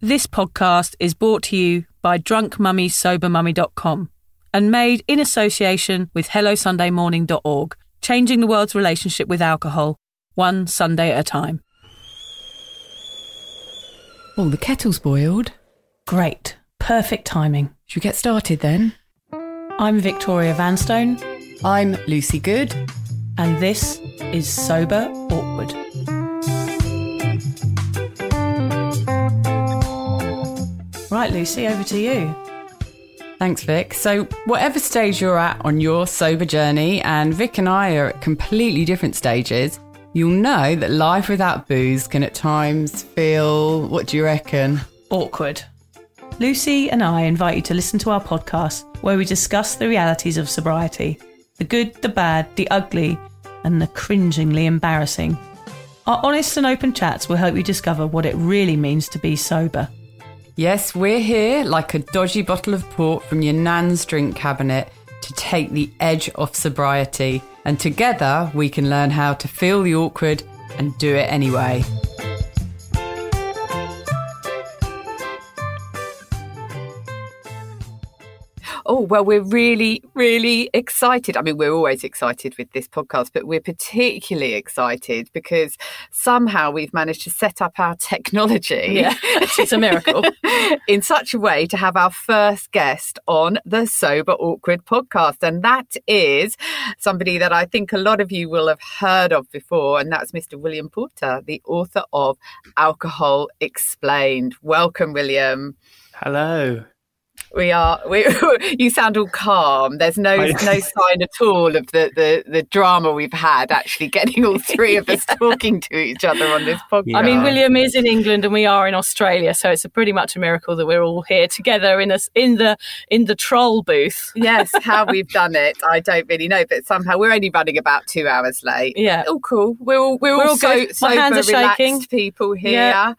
This podcast is brought to you by drunkmummysobermummy.com and made in association with HelloSundayMorning.org, changing the world's relationship with alcohol, one Sunday at a time. Oh, the kettle's boiled. Great. Perfect timing. Should we get started then? I'm Victoria Vanstone, I'm Lucy Good. and this is Sober Awkward. Right, Lucy, over to you. Thanks, Vic. So, whatever stage you're at on your sober journey, and Vic and I are at completely different stages, you'll know that life without booze can at times feel, what do you reckon? Awkward. Lucy and I invite you to listen to our podcast where we discuss the realities of sobriety the good, the bad, the ugly, and the cringingly embarrassing. Our honest and open chats will help you discover what it really means to be sober. Yes, we're here like a dodgy bottle of port from your nan's drink cabinet to take the edge off sobriety. And together we can learn how to feel the awkward and do it anyway. Oh, well, we're really, really excited. I mean, we're always excited with this podcast, but we're particularly excited because somehow we've managed to set up our technology. Yeah, it's a miracle. in such a way to have our first guest on the Sober Awkward podcast. And that is somebody that I think a lot of you will have heard of before, and that's Mr. William Porter, the author of Alcohol Explained. Welcome, William. Hello. We are. We, you sound all calm. There's no I- no sign at all of the, the the drama we've had. Actually, getting all three of us talking to each other on this podcast. I mean, William is in England and we are in Australia, so it's a pretty much a miracle that we're all here together in us in the in the troll booth. yes, how we've done it, I don't really know, but somehow we're only running about two hours late. Yeah. all cool. We're all we're, We're all, all so good. My hands are relaxed shaking. people here. Yeah.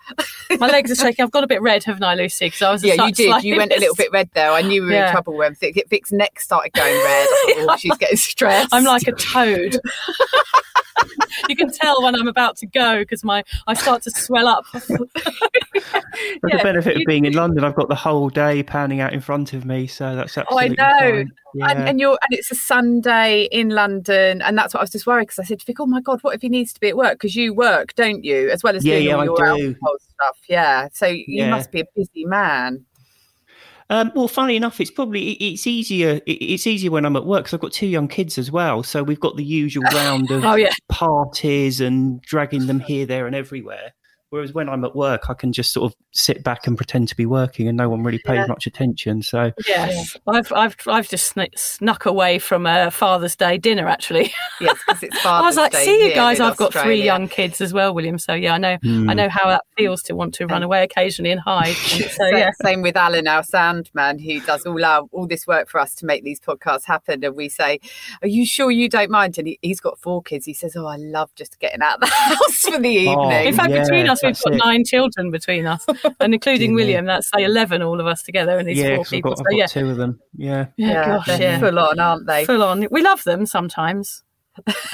My legs are shaking. I've got a bit red, haven't I, Lucy? Because I was Yeah, you did. You went a little bit red there. I knew we were Yeah. in trouble when Vic, Vic's neck started going red. Thought, oh, she's getting stressed. I'm like a toad. you can tell when I'm about to go because my I start to swell up. But Yeah, the benefit you- of being in London, I've got the whole day panning out in front of me, so that's Oh, I know. fine. Yeah. And, and you're and it's a Sunday in London, and that's what I was just worried because I said to Vic, "Oh my god, what if he needs to be at work? Because you work, don't you, as well as Yeah, doing yeah, all I your do. alcohol stuff? Yeah, so you Yeah. must be a busy man. Um, well, funny enough, it's probably it's easier. It's easier when I'm at work because I've got two young kids as well. So we've got the usual round of Oh yeah, parties and dragging them here, there, and everywhere. Whereas when I'm at work, I can just sort of sit back and pretend to be working, and no one really pays Yeah. much attention. So yes. I've I've I've just snuck, snuck away from a Father's Day dinner actually. Yes, because it's I was like, Day see you guys, I've got three young kids as well, William. So yeah, I know I Hmm. know how that feels to want to run away occasionally and hide. And so yeah. Same with Alan, our sound man, who does all our all this work for us to make these podcasts happen. And we say, "Are you sure you don't mind?" And he, he's got four kids. He says, "Oh, I love just getting out of the house for the evening." Oh, In fact, Yeah, between us, we've got it. nine children between us, and including William. That's say eleven, all of us together, and these yeah, four 'cause I've people. got, So I've got yeah, two of them. Yeah, yeah, yeah, gosh, yeah, full on, aren't they? full on. We love them sometimes,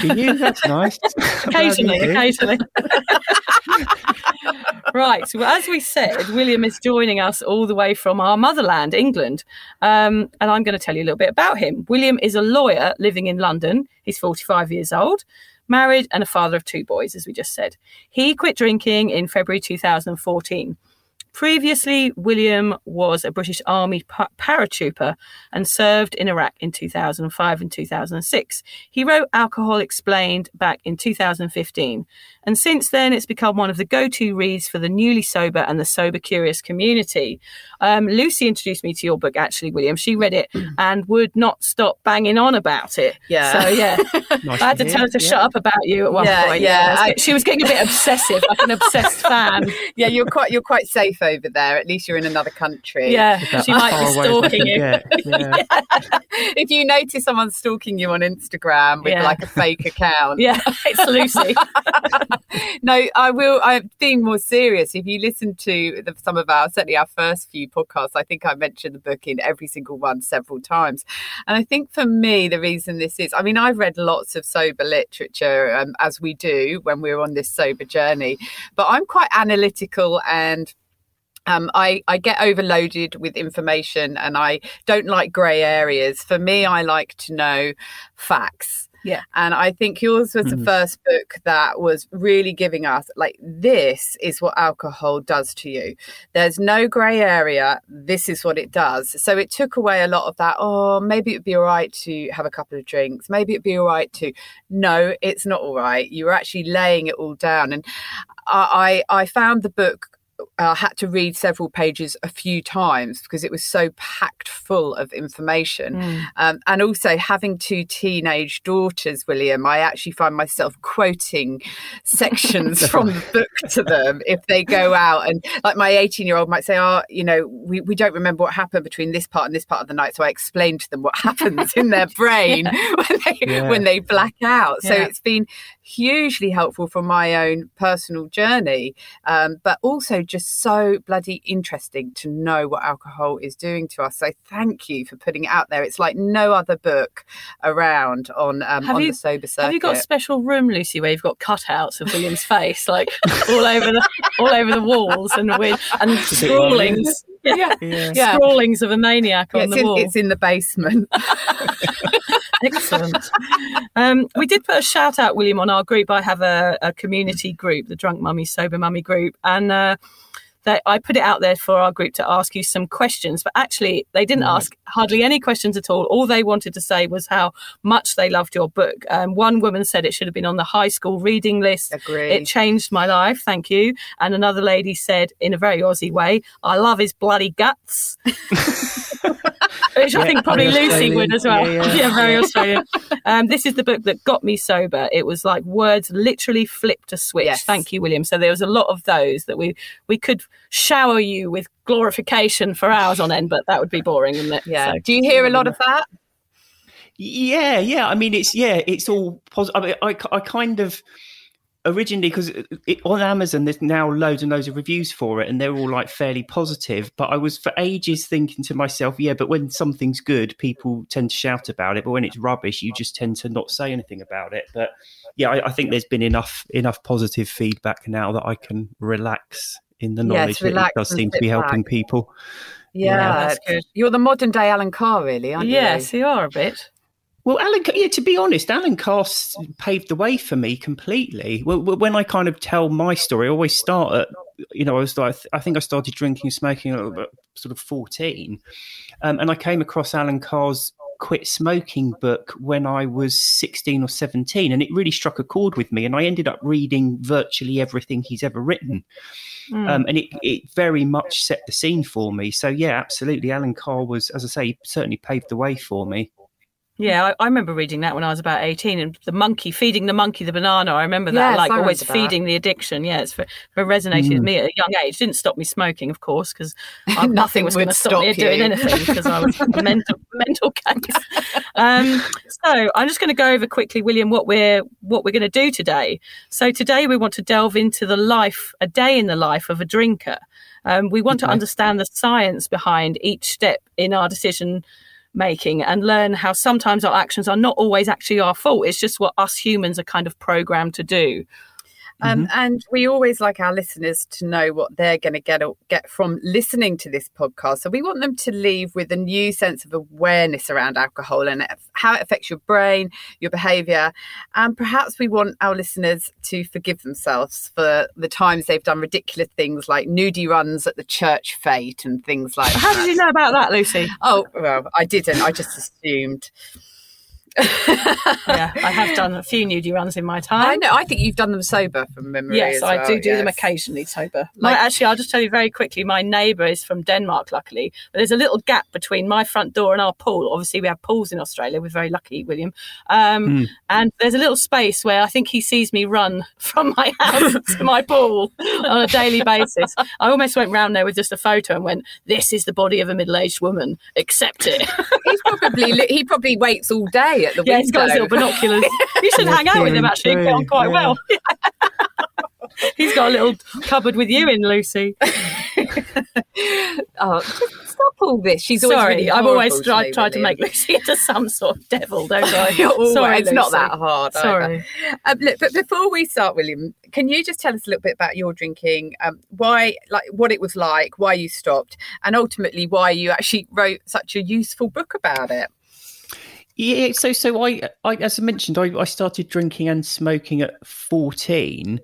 do you? That's nice. occasionally, Glad you do. occasionally. right. So as we said, William is joining us all the way from our motherland, England, um, and I'm going to tell you a little bit about him. William is a lawyer living in London. He's 45 years old. Married and a father of two boys, as we just said. He quit drinking in February 2014. Previously, William was a British Army pa- paratrooper and served in Iraq in 2005 and 2006. He wrote Alcohol Explained back in 2015. And since then, it's become one of the go to reads for the newly sober and the sober curious community. Um, Lucy introduced me to your book, actually, William. She read it and would not stop banging on about it. Yeah. So, yeah. Nice I had to hear. tell her to Yeah. shut up about you at one Yeah, point. yeah, I was I- get- she was getting a bit obsessive, like an obsessed fan. yeah, you're quite you're quite safe over there. At least you're in another country. Yeah, she might be far away as we stalking you. get. Yeah. if you notice someone stalking you on Instagram with Yeah. like a fake account, Yeah, it's Lucy. No, I will. I'm being more serious. If you listen to the, some of our, certainly our first few podcasts, I think I mentioned the book in every single one several times. And I think for me, the reason this is, I mean, I've read lots of sober literature um, as we do when we're on this sober journey, but I'm quite analytical and um, I, I get overloaded with information and I don't like grey areas. For me, I like to know facts. Yeah. And I think yours was the Mhm. first book that was really giving us, like, this is what alcohol does to you. There's no grey area. This is what it does. So it took away a lot of that. Oh, maybe it'd be all right to have a couple of drinks. Maybe it'd be all right to. No, it's not all right. You were actually laying it all down. And I I found the book I had to read several pages a few times because it was so packed full of information. Um, and also having two teenage daughters, William, I actually find myself quoting sections from the book to them if they go out. And like my 18 year old might say, Oh, you know, we, we don't remember what happened between this part and this part of the night. So I explain to them what happens in their brain when, they, Yeah. when they black out. So Yeah. it's been hugely helpful for my own personal journey, um, but also just so bloody interesting to know what alcohol is doing to us. So thank you for putting it out there. It's like no other book around on um, Have on you- the sober circuit. Have you got a special room, Lucy, where you've got cutouts of William's face, like all over the all over the walls and with and bit scrawlings, yeah, Yeah. Yeah. scrawlings of a maniac Yeah, on the in, wall. it's in the basement. Excellent. Um, we did put a shout out, William, on our group. I have a, a community group, the Drunk Mummy Sober Mummy group, and uh, they, I put it out there for our group to ask you some questions. But actually, they didn't ask hardly any questions at all. All they wanted to say was how much they loved your book. Um, one woman said it should have been on the high school reading list. Agree. It changed my life. Thank you. And another lady said, in a very Aussie way, I love his bloody guts. Which I think probably Lucy would as well. Yeah, yeah. very Australian. Um, this is the book that got me sober. It was like words literally flipped a switch. Yes. Thank you, William. So there was a lot of those that we we could shower you with glorification for hours on end, but that would be boring, wouldn't it? yeah. So- Do you hear a lot of that? Yeah, yeah. I mean, it's yeah, it's all positive. I, mean, I, I kind of originally because on Amazon there's now loads and loads of reviews for it, and they're all like fairly positive. But I was for ages thinking to myself, yeah, but when something's good, people tend to shout about it. But when it's rubbish, you just tend to not say anything about it. But yeah, I, I think there's been enough enough positive feedback now that I can relax in the Yes, knowledge that relax it does seem to be helping back. people. Yeah, that's good. You're the modern day Allen Carr, really, aren't you? Yes, you are a bit. Well, Alan, yeah, to be honest, Allen Carr paved the way for me completely. Well, well, when I kind of tell my story, I always start at, you know, I was like, I think I started drinking and smoking at about sort of 14. Um, and I came across Allen Carr's Quit Smoking book when I was 16 or 17. And it really struck a chord with me. And I ended up reading virtually everything he's ever written. Mm. Um, and it, it very much set the scene for me. So, yeah, absolutely. Allen Carr was, as I say, certainly paved the way for me. Yeah, I, I remember reading that when I was about 18 and the monkey, feeding the monkey the banana. I remember that, Yes, like I always remember that. feeding the addiction. Yeah, it's very, very resonated with me at a young age. Didn't stop me smoking, of course, because nothing, Nothing was going to would stop me stop doing anything because I was a mental, mental case. Um, so I'm just going to go over quickly, William, what we're what we're going to do today. So today we want to delve into the life, a day in the life of a drinker. Um, we want to understand the science behind each step in our decision making and learn how sometimes our actions are not always actually our fault. It's just what us humans are kind of programmed to do. Um, And we always like our listeners to know what they're going to get get from listening to this podcast. So we want them to leave with a new sense of awareness around alcohol and how it affects your brain, your behaviour, and perhaps we want our listeners to forgive themselves for the times they've done ridiculous things like nudie runs at the church fete and things like How that. did you know about that, Lucy? Oh well, I didn't. I just assumed. Yeah, I have done a few nudie runs in my time. I know. I think you've done them sober from memory. Yes, as I well, do do them occasionally sober. My, actually, I'll just tell you very quickly. My neighbour is from Denmark, luckily, but there's a little gap between my front door and our pool. Obviously, we have pools in Australia. We're very lucky, William. Um, Hmm. And there's a little space where I think he sees me run from my house to my pool on a daily basis. I almost went round there with just a photo and went, "This is the body of a middle-aged woman. Accept it." He's probably he probably waits all day at the yeah, window. he's got his little binoculars. You should hang out with him. Actually, get on quite Yeah. well. He's got a little cupboard with you in, Lucy. Oh, stop all this. She's always Sorry, really I've always horrible tried, tried to make Lucy into some sort of devil, don't I? Sorry, it's not that hard. Sorry. Um, look, but before we start, William, can you just tell us a little bit about your drinking? Um, why, like, what it was like, why you stopped, and ultimately why you actually wrote such a useful book about it. Yeah, so so I, I as I mentioned, I, I started drinking and smoking at fourteen,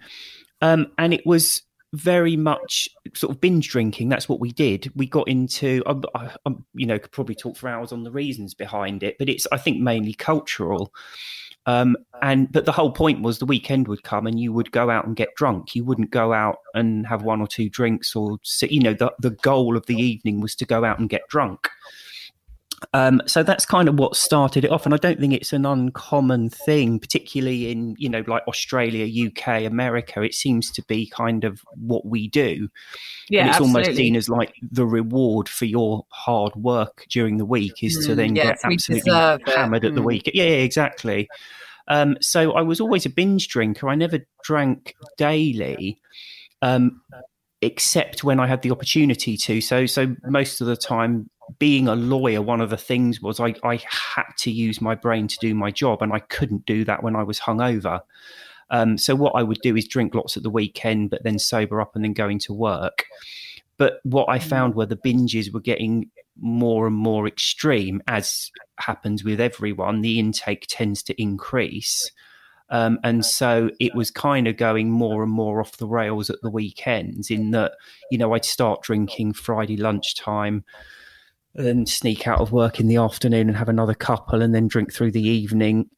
um, and it was very much sort of binge drinking. That's what we did. We got into, I, I, um, you know, could probably talk for hours on the reasons behind it, but it's I think mainly cultural. Um, and but the whole point was the weekend would come and you would go out and get drunk. You wouldn't go out and have one or two drinks or sit. You know, the the goal of the evening was to go out and get drunk. Um, so that's kind of what started it off, and I don't think it's an uncommon thing, particularly in you know like Australia, UK, America. It seems to be kind of what we do, Yeah, and it's almost seen as like the reward for your hard work during the week is to Mm, then yes, get absolutely deserve it. hammered at the Mm. week. Yeah, yeah, exactly. Um, so I was always a binge drinker. I never drank daily. Um, except when I had the opportunity to. So, so most of the time, being a lawyer, one of the things was I, I had to use my brain to do my job, and I couldn't do that when I was hungover. Um, so, what I would do is drink lots at the weekend, but then sober up and then go into work. But what I found were the binges were getting more and more extreme, as happens with everyone. The intake tends to increase. Um, and so it was kind of going more and more off the rails at the weekends, in that, you know, I'd start drinking Friday lunchtime, then sneak out of work in the afternoon and have another couple, and then drink through the evening.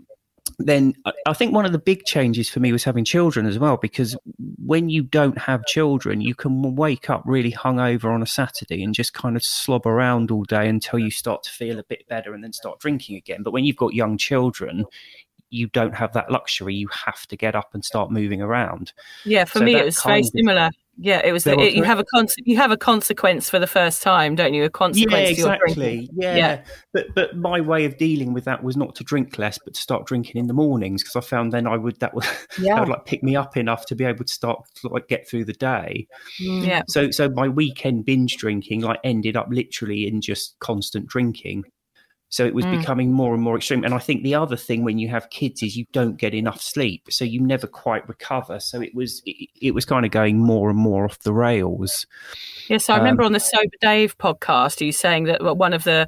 Then I- I think one of the big changes for me was having children as well, because when you don't have children, you can wake up really hungover on a Saturday and just kind of slob around all day until you start to feel a bit better and then start drinking again. But when you've got young children, you don't have that luxury. You have to get up and start moving around. Yeah, for So me it was very kind of- similar. Yeah, it was. It, you have a con- you have a consequence for the first time, don't you? A consequence. Yeah, exactly. Yeah. Yeah. but but my way of dealing with that was not to drink less, but to start drinking in the mornings because I found then I would that would that would like pick me up enough to be able to start to like get through the day. Mm, yeah. So so my weekend binge drinking like ended up literally in just constant drinking. So it was Mm. becoming more and more extreme. And I think the other thing when you have kids is you don't get enough sleep, so you never quite recover. So it was it, it was kind of going more and more off the rails. Yes, I Um, remember on the Sober Dave podcast, you saying that one of the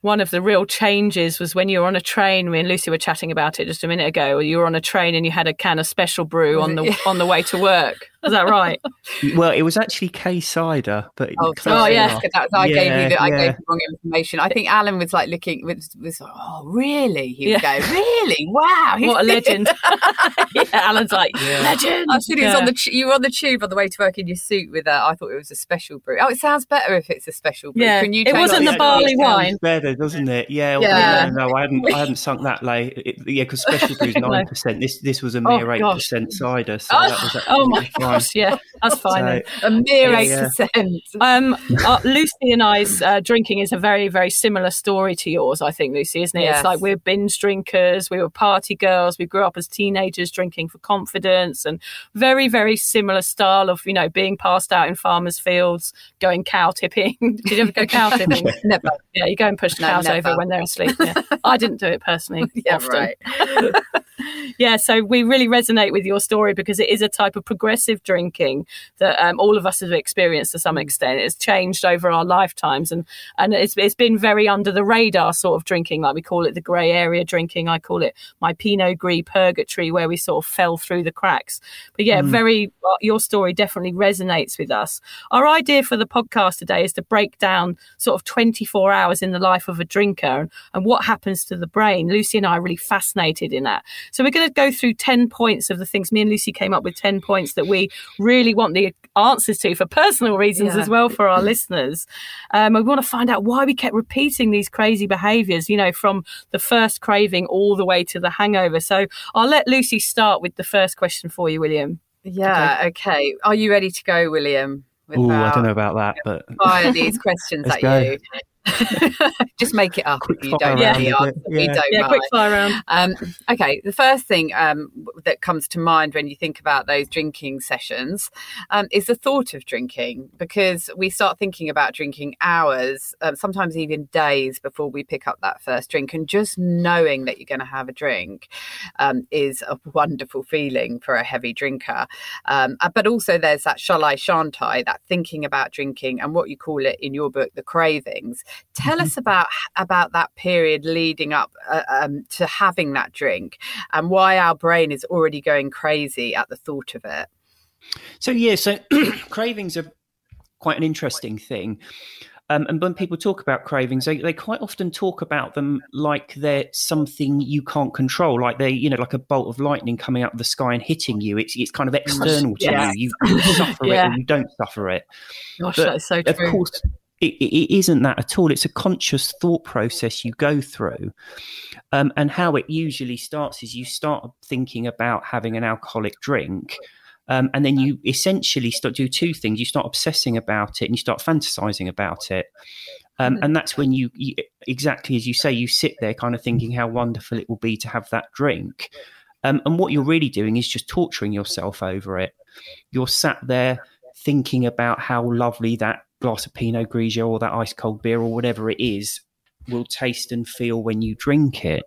one of the real changes was when you were on a train. Me and Lucy were chatting about it just a minute ago. You were on a train and you had a can of special brew on the Yeah. on the way to work. Is that right? Well, it was actually K cider, but Oh, close sorry. Oh, yeah. that's, I gave you the, I yeah. gave the wrong information. I think Alan was like looking was, was oh really? He would Yeah. go really wow. what a legend! yeah, Alan's like Yeah. legend. I said he was on the you were on the tube on the way to work in your suit with a. I thought it was a special brew. Oh, it sounds better if it's a special brew. Yeah, Can you it wasn't the barley it wine. Better, doesn't it? Yeah. well, Yeah. No, no, I hadn't. I hadn't sunk that late. It, yeah, because special brew's No. nine percent. This this was a Oh, mere eight percent cider. So Oh, that was oh my absolutely fine. Gosh! Yeah, that's fine. then. So, A mere eight yeah. percent. Um, uh, Lucy and I's uh, drinking is a very, very similar story to yours, I think, Lucy, isn't it? Yes. It's like we're binge drinkers, we were party girls, we grew up as teenagers drinking for confidence, and very, very similar style of, you know, being passed out in farmers' fields, going cow tipping. Did you ever go cow tipping? Never. yeah, you go and push No, cows never. over when they're asleep. Yeah. I didn't do it personally. Yeah, often. right. Yeah, so we really resonate with your story because it is a type of progressive drinking that um, all of us have experienced to some extent. It's changed over our lifetimes, and and it's it's been very under the radar sort of drinking, like we call it the grey area drinking. I call it my Pinot Gris purgatory, where we sort of fell through the cracks. But yeah, very uh, your story definitely resonates with us. Our idea for the podcast today is to break down sort of 24 hours in the life of a drinker and, and what happens to the brain. Lucy and I are really fascinated in that. So we're going to go through 10 points of the things. Me and Lucy came up with 10 points that we really want the answers to for personal reasons Yeah. as well for our listeners. Um, we want to find out why we kept repeating these crazy behaviors, you know, from the first craving all the way to the hangover. So I'll let Lucy start with the first question for you, William. Yeah. Okay. Are you ready to go, William? Ooh, I don't know about that, but Fire these questions at go. you. Just make it up Quick if you don't. round really a are. bit, We yeah. don't Yeah, mind. quick fire round. Um, okay, the first thing um, that comes to mind when you think about those drinking sessions um, is the thought of drinking, because we start thinking about drinking hours, um, sometimes even days before we pick up that first drink. And just knowing that you're going to have a drink um, is a wonderful feeling for a heavy drinker. Um, uh, but also, there's that shall I, shan't I, that thinking about drinking and what you call it in your book, the cravings. Tell us about about that period leading up uh, um, to having that drink and why our brain is already going crazy at the thought of it. So yeah, so cravings are quite an interesting thing. Um, and when people talk about cravings, they, they quite often talk about them like they're something you can't control, like they, you know, like a bolt of lightning coming out of the sky and hitting you. It's it's kind of external to you. You suffer it or you don't suffer it. Gosh, But that's so Of true. course, it, it isn't that at all. It's a conscious thought process you go through. Um, and how it usually starts is you start thinking about having an alcoholic drink. Um, and then you essentially start do two things. You start obsessing about it, and you start fantasizing about it. Um, and that's when you, you, exactly as you say, you sit there kind of thinking how wonderful it will be to have that drink. Um, and what you're really doing is just torturing yourself over it. You're sat there thinking about how lovely that glass of Pinot Grigio or that ice cold beer or whatever it is will taste and feel when you drink it.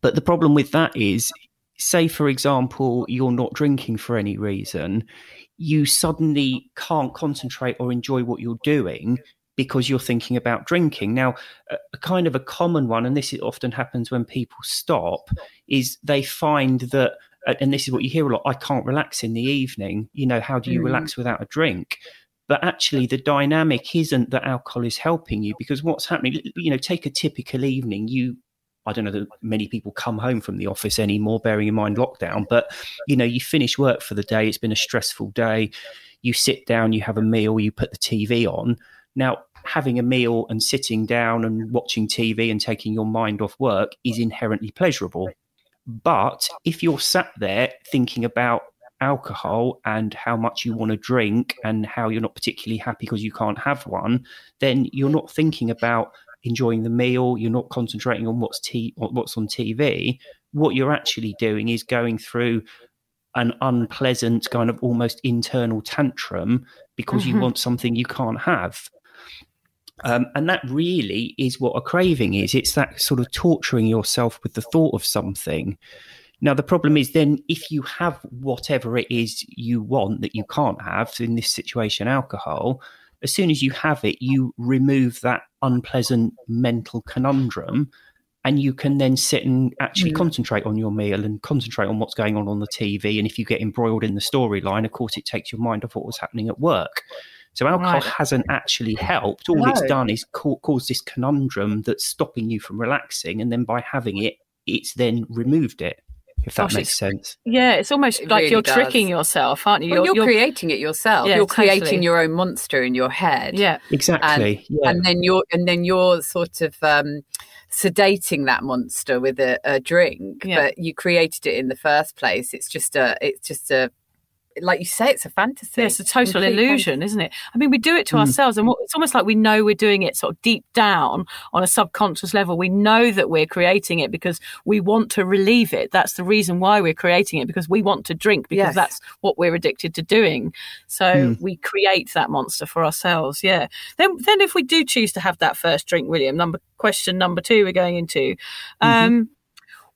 But the problem with that is, say, for example, you're not drinking for any reason, you suddenly can't concentrate or enjoy what you're doing because you're thinking about drinking. Now, a, kind of a common one, and this often happens when people stop, is they find that, and this is what you hear a lot I can't relax in the evening. You know, how do you Mm. relax without a drink? But actually, the dynamic isn't that alcohol is helping you because what's happening, you know, take a typical evening, you I don't know that many people come home from the office anymore, bearing in mind lockdown. But you know, you finish work for the day. It's been a stressful day. You sit down, you have a meal, you put the TV on. Now, having a meal and sitting down and watching TV and taking your mind off work is inherently pleasurable. But if you're sat there thinking about alcohol and how much you want to drink and how you're not particularly happy because you can't have one, then you're not thinking about enjoying the meal. You're not concentrating on what's t- on what's on TV. What you're actually doing is going through an unpleasant kind of almost internal tantrum because you Mhm. want something you can't have. Um, and that really is what a craving is. It's that sort of torturing yourself with the thought of something. Now, the problem is then if you have whatever it is you want that you can't have, in this situation, alcohol, as soon as you have it, you remove that unpleasant mental conundrum and you can then sit and actually Mm. concentrate on your meal and concentrate on what's going on on the TV. And if you get embroiled in the storyline, of course, it takes your mind off what was happening at work. So alcohol Right. hasn't actually helped. All it's done is ca- cause this conundrum that's stopping you from relaxing. And then by having it, it's then removed it, if that Gosh, makes sense. Yeah, it's almost It like really you're does. tricking yourself, aren't you? Well, you're, creating it yourself. Yeah, you're totally. creating your own monster in your head. yeah, Exactly. yeah. and then you're and then you're sort of um, sedating that monster with a, a drink Yeah. but you created it in the first place it's just a it's just a like you say it's a fantasy Yeah, it's a total Complete illusion, isn't it? I mean, we do it to Mm. ourselves, and what, it's almost like we know we're doing it sort of deep down on a subconscious level. We know that we're creating it because we want to relieve it. That's the reason why we're creating it because we want to drink because Yes. that's what we're addicted to doing. So Mm. we create that monster for ourselves. Yeah. Then, then if we do choose to have that first drink, William, number question number two, we're going into. Um,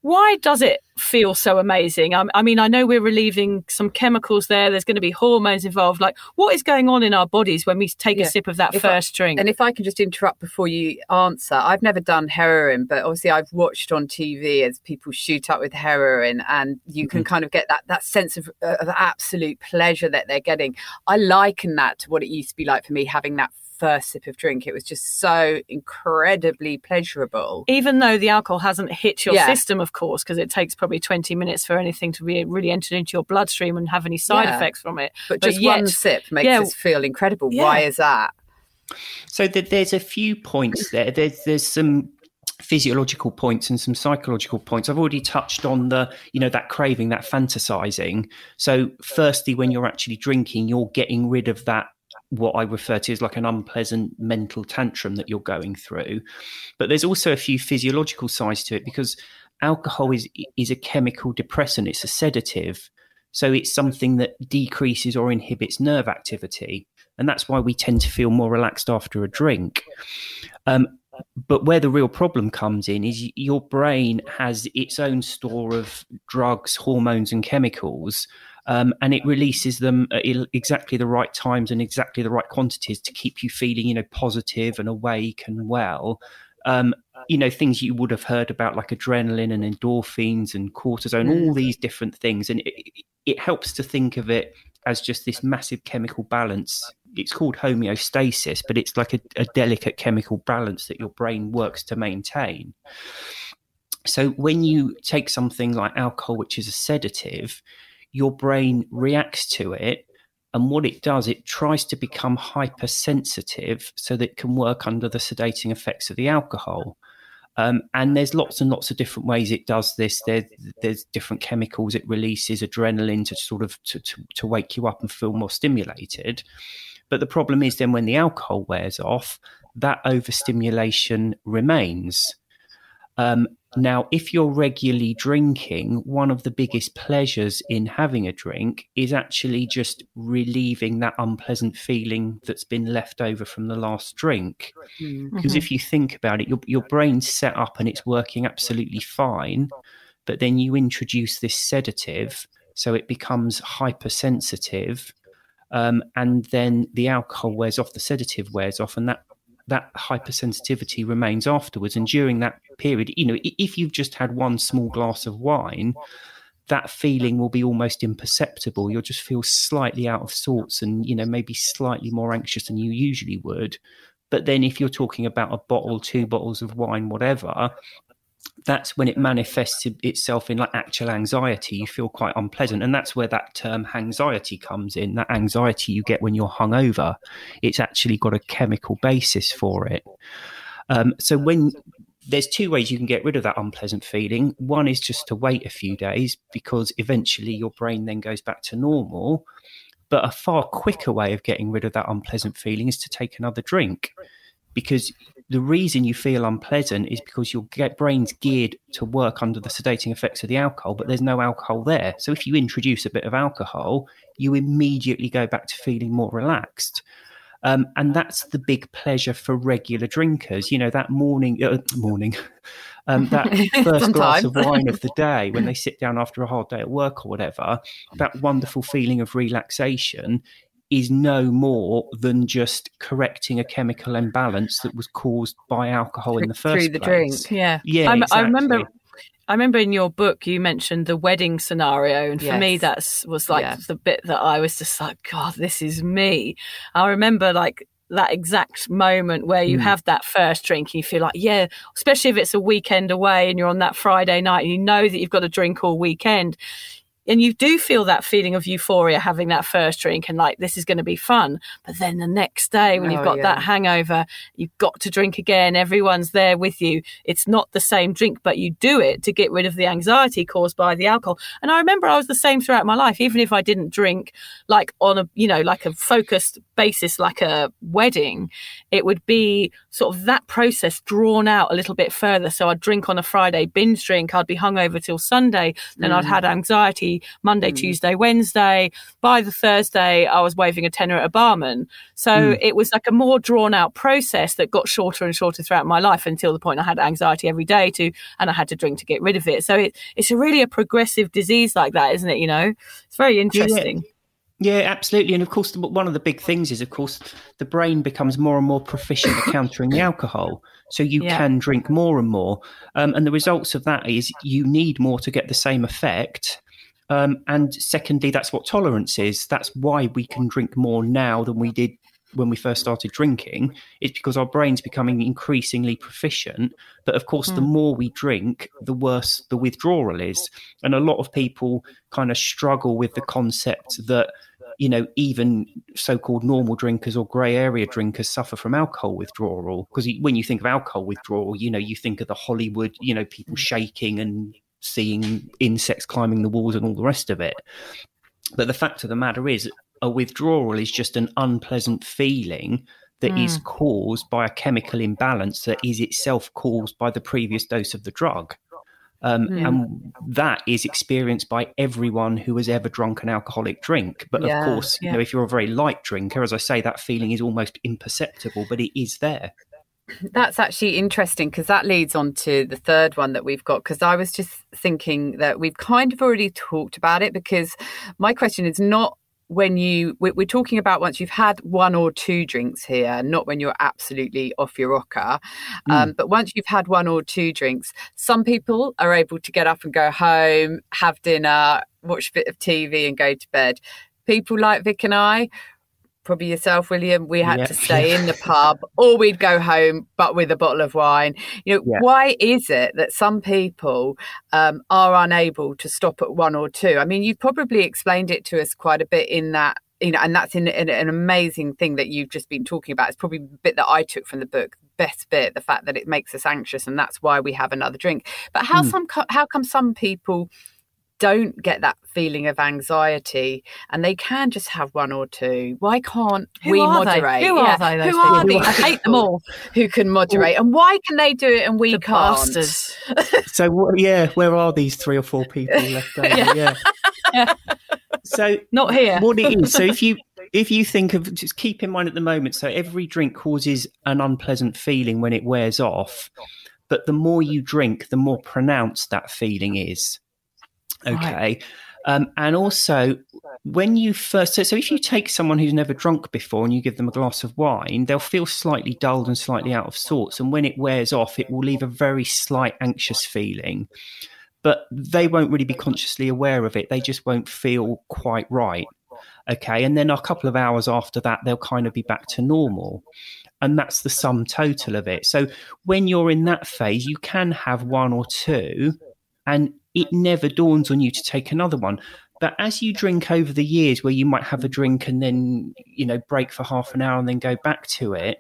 why does it feel so amazing? I, I mean, I know we're relieving some chemicals there. There's going to be hormones involved. Like, what is going on in our bodies when we take Yeah. a sip of that If I- first drink? And if I can just interrupt before you answer, I've never done heroin, but obviously I've watched on TV as people shoot up with heroin, and you can mm-hmm. kind of get that that sense of, of absolute pleasure that they're getting. I liken that to what it used to be like for me having that first sip of drink. It was just so incredibly pleasurable. Even though the alcohol hasn't hit your Yeah. system, of course, because it takes probably 20 minutes for anything to be really entered into your bloodstream and have any side Yeah. effects from it. But But just one sip makes yeah. us feel incredible. Yeah. Why is that? So th- there's a few points there. There's there's some physiological points and some psychological points. I've already touched on the you know that craving, that fantasizing. So firstly, when you're actually drinking, you're getting rid of that what I refer to as like an unpleasant mental tantrum that you're going through. But there's also a few physiological sides to it because alcohol is is a chemical depressant. It's a sedative, so it's something that decreases or inhibits nerve activity, and that's why we tend to feel more relaxed after a drink. Um, but where the real problem comes in is your brain has its own store of drugs, hormones, and chemicals um, and it releases them at exactly the right times and exactly the right quantities to keep you feeling, you know, positive and awake and well. Um, you know, things you would have heard about like adrenaline and endorphins and cortisone, mm. all these different things, and it, it helps to think of it as just this massive chemical balance. It's called homeostasis, but it's like a, a delicate chemical balance that your brain works to maintain. So when you take something like alcohol, which is a sedative, your brain reacts to it. And what it does, it tries to become hypersensitive so that it can work under the sedating effects of the alcohol. Um, and there's lots and lots of different ways it does this. There, there's different chemicals it releases, adrenaline to sort of to, to, to wake you up and feel more stimulated. But the problem is then when the alcohol wears off, that overstimulation remains. Um, now, if you're regularly drinking, one of the biggest pleasures in having a drink is actually just relieving that unpleasant feeling that's been left over from the last drink. Mm-hmm. Because if you think about it, your, your brain's set up and it's working absolutely fine, but then you introduce this sedative, so it becomes hypersensitive. Um, and then the alcohol wears off, the sedative wears off, and that that hypersensitivity remains afterwards. And during that period, you know, if you've just had one small glass of wine, that feeling will be almost imperceptible. You'll just feel slightly out of sorts and, you know, maybe slightly more anxious than you usually would. But then if you're talking about a bottle, two bottles of wine, whatever, that's when it manifests itself in like actual anxiety. You feel quite unpleasant, and that's where that term anxiety comes in. That anxiety you get when you're hungover, it's actually got a chemical basis for it. Um, so when there's two ways you can get rid of that unpleasant feeling. One is just to wait a few days because eventually your brain then goes back to normal. But a far quicker way of getting rid of that unpleasant feeling is to take another drink because the reason you feel unpleasant is because your brain's geared to work under the sedating effects of the alcohol, but there's no alcohol there. So if you introduce a bit of alcohol, you immediately go back to feeling more relaxed. Um, and that's the big pleasure for regular drinkers. You know, that morning, uh, morning, um, that first glass of wine of the day when they sit down after a hard day at work or whatever, that wonderful feeling of relaxation is no more than just correcting a chemical imbalance that was caused by alcohol in the first through the place. drink. Yeah, yeah. Exactly. I remember. I remember in your book you mentioned the wedding scenario, and for yes. me that was like yeah. the bit that I was just like, God, this is me. I remember like that exact moment where you mm. have that first drink and you feel like, yeah, especially if it's a weekend away and you're on that Friday night and you know that you've got to drink all weekend and you do feel that feeling of euphoria having that first drink and like this is going to be fun but then the next day when oh, you've got yeah. that hangover you've got to drink again everyone's there with you it's not the same drink but you do it to get rid of the anxiety caused by the alcohol and i remember i was the same throughout my life even if i didn't drink like on a you know like a focused basis like a wedding it would be sort of that process drawn out a little bit further so i'd drink on a friday binge drink i'd be hungover till sunday then mm. i'd had anxiety Monday, mm. Tuesday, Wednesday. By the Thursday, I was waving a tenner at a barman. So mm. it was like a more drawn out process that got shorter and shorter throughout my life until the point I had anxiety every day to, and I had to drink to get rid of it. So it, it's a really a progressive disease like that, isn't it? You know, it's very interesting. Yeah. Yeah, absolutely. And of course, one of the big things is, of course, the brain becomes more and more proficient at countering the alcohol. So you yeah. can drink more and more. Um, and the results of that is you need more to get the same effect. Um, and secondly, that's what tolerance is. That's why we can drink more now than we did when we first started drinking. It's because our brain's becoming increasingly proficient. But of course, mm. the hmm. more we drink, the worse the withdrawal is. And a lot of people kind of struggle with the concept that you know, even so-called normal drinkers or grey area drinkers suffer from alcohol withdrawal because when you think of alcohol withdrawal, you know, you think of the Hollywood, you know, people shaking and seeing insects climbing the walls and all the rest of it. But the fact of the matter is, a withdrawal is just an unpleasant feeling that is Mm. caused by a chemical imbalance that is itself caused by the previous dose of the drug. Um, Mm. And that is experienced by everyone who has ever drunk an alcoholic drink. But Yeah, of course, yeah. you know, if you're a very light drinker, as I say, that feeling is almost imperceptible, but it is there. That's actually interesting because that leads on to the third one that we've got. Because I was just thinking that we've kind of already talked about it. Because my question is not when you, we- we're talking about once you've had one or two drinks here, not when you're absolutely off your rocker. Um, but once you've had one or two drinks, some people are able to get up and go home, have dinner, watch a bit of TV, and go to bed. People like Vic and I, probably yourself, William, we had Yeah. to stay in the pub or we'd go home, but with a bottle of wine. You know, Yeah. why is it that some people um, are unable to stop at one or two? I mean, you've probably explained it to us quite a bit in that. You know, and that's in, in an amazing thing that you've just been talking about. It's probably the bit that I took from the book, best bit, the fact that it makes us anxious, and that's why we have another drink. But how Mm. some how come some people don't get that feeling of anxiety and they can just have one or two why can't Who we are they? moderate Who are they, those who are people? these I hate them all. who can moderate and why can they do it and we The can't bastards. So, yeah, where are these three or four people left over? Yeah. Yeah. So, Not here. what it is so if you if you think of just keep in mind at the moment so every drink causes an unpleasant feeling when it wears off but the more you drink the more pronounced that feeling is okay. Um, and also when you first so, so if you take someone who's never drunk before and you give them a glass of wine they'll feel slightly dulled and slightly out of sorts. And when it wears off it will leave a very slight anxious feeling. But they won't really be consciously aware of it. They just won't feel quite right. Okay. And then a couple of hours after that they'll kind of be back to normal. And that's the sum total of it. So when you're in that phase you can have one or two. And it never dawns on you to take another one but as you drink over the years where you might have a drink and then you know break for half an hour and then go back to it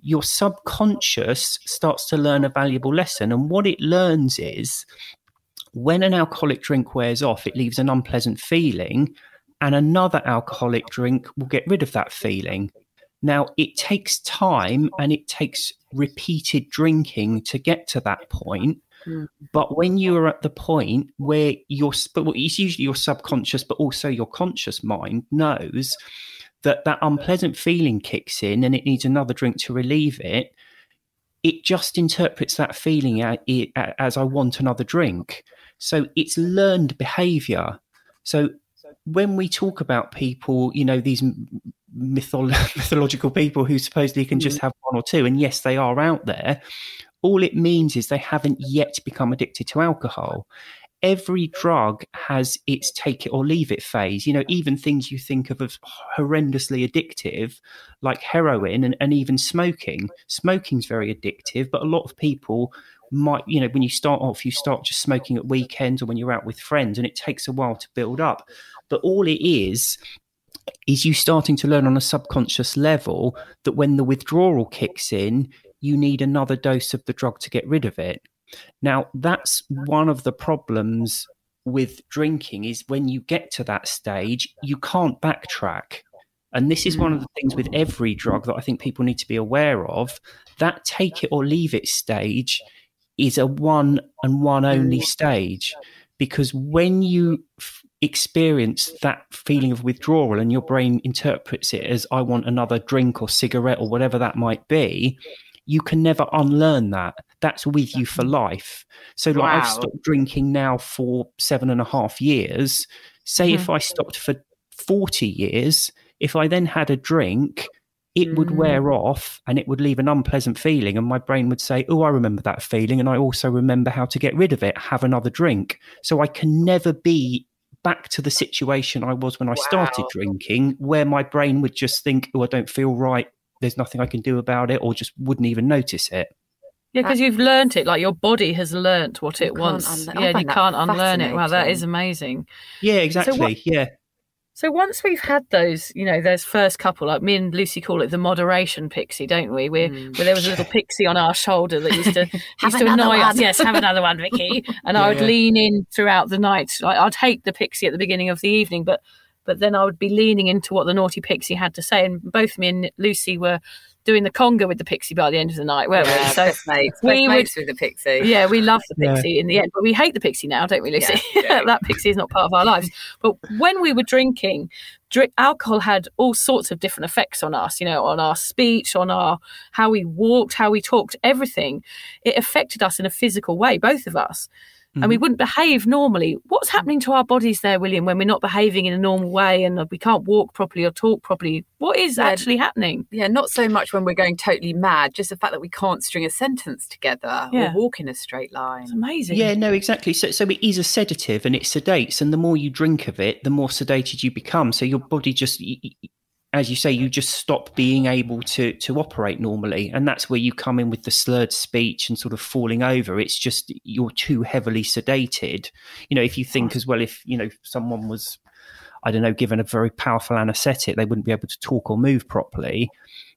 your subconscious starts to learn a valuable lesson and what it learns is when an alcoholic drink wears off it leaves an unpleasant feeling and another alcoholic drink will get rid of that feeling. Now, it takes time and it takes repeated drinking to get to that point. Mm. But when you are at the point where your, but it's usually your subconscious, but also your conscious mind knows that that unpleasant feeling kicks in and it needs another drink to relieve it, it just interprets that feeling as I want another drink. So it's learned behavior. So when we talk about people, you know, these m- mythol- mythological people who supposedly can just have one or two, and yes, they are out there, all it means is they haven't yet become addicted to alcohol. Every drug has its take it or leave it phase. You know, even things you think of as horrendously addictive, like heroin and, and even smoking. Smoking's very addictive, but a lot of people might, you know, when you start off, you start just smoking at weekends or when you're out with friends, and it takes a while to build up. But all it is, is you starting to learn on a subconscious level that when the withdrawal kicks in, you need another dose of the drug to get rid of it. Now, that's one of the problems with drinking is when you get to that stage, you can't backtrack. And this is one of the things with every drug that I think people need to be aware of. That take it or leave it stage is a one and one only stage because when you f- experience that feeling of withdrawal and your brain interprets it as I want another drink or cigarette or whatever that might be, you can never unlearn that. That's with you for life. So, like, I've stopped drinking now for seven and a half years. Say if I stopped for 40 years, if I then had a drink, it would Mm. wear off and it would leave an unpleasant feeling. And my brain would say, Oh, I remember that feeling. And I also remember how to get rid of it, have another drink. So I can never be back to the situation I was when I started drinking, where my brain would just think, Oh, I don't feel right. There's nothing I can do about it, or just wouldn't even notice it. Yeah, because you've learnt it. Like your body has learnt what it wants. unle- I yeah, you can't unlearn it. Wow, that is amazing. Yeah, exactly. yeah. So once we've had those, you know, those first couple, like me and Lucy call it the moderation pixie, don't we? We're, Mm. Where there was a little pixie on our shoulder that used to used to another annoy us. Yes, have another one, Vicky. And I would yeah. lean in throughout the night. I, I'd hate the pixie at the beginning of the evening, but but then I would be leaning into what the naughty pixie had to say. And both me and Lucy were doing the conga with the pixie by the end of the night, weren't Yeah, we? So best mates, we best would- mates with the pixie. yeah, we love the Yeah. pixie in the end, but we hate the pixie now, don't we, Lucy? Yeah, that pixie is not part of our lives. But when we were drinking, drink, alcohol had all sorts of different effects on us. You know, on our speech, on our how we walked, how we talked, everything. It affected us in a physical way, both of us. And we mm-hmm. wouldn't behave normally. What's happening to our bodies there, William, when we're not behaving in a normal way and we can't walk properly or talk properly? What is Yeah. actually happening? Yeah, not so much when we're going totally mad, just the fact that we can't string a sentence together Yeah. or walk in a straight line. It's amazing. Yeah, no, exactly. So, so it is a sedative and it sedates, and the more you drink of it, the more sedated you become. So your body just, y- y- as you say, you just stop being able to to operate normally, and that's where you come in with the slurred speech and sort of falling over. It's just you're too heavily sedated. You know, if you think as well, if you know someone was, I don't know, given a very powerful anaesthetic, they wouldn't be able to talk or move properly.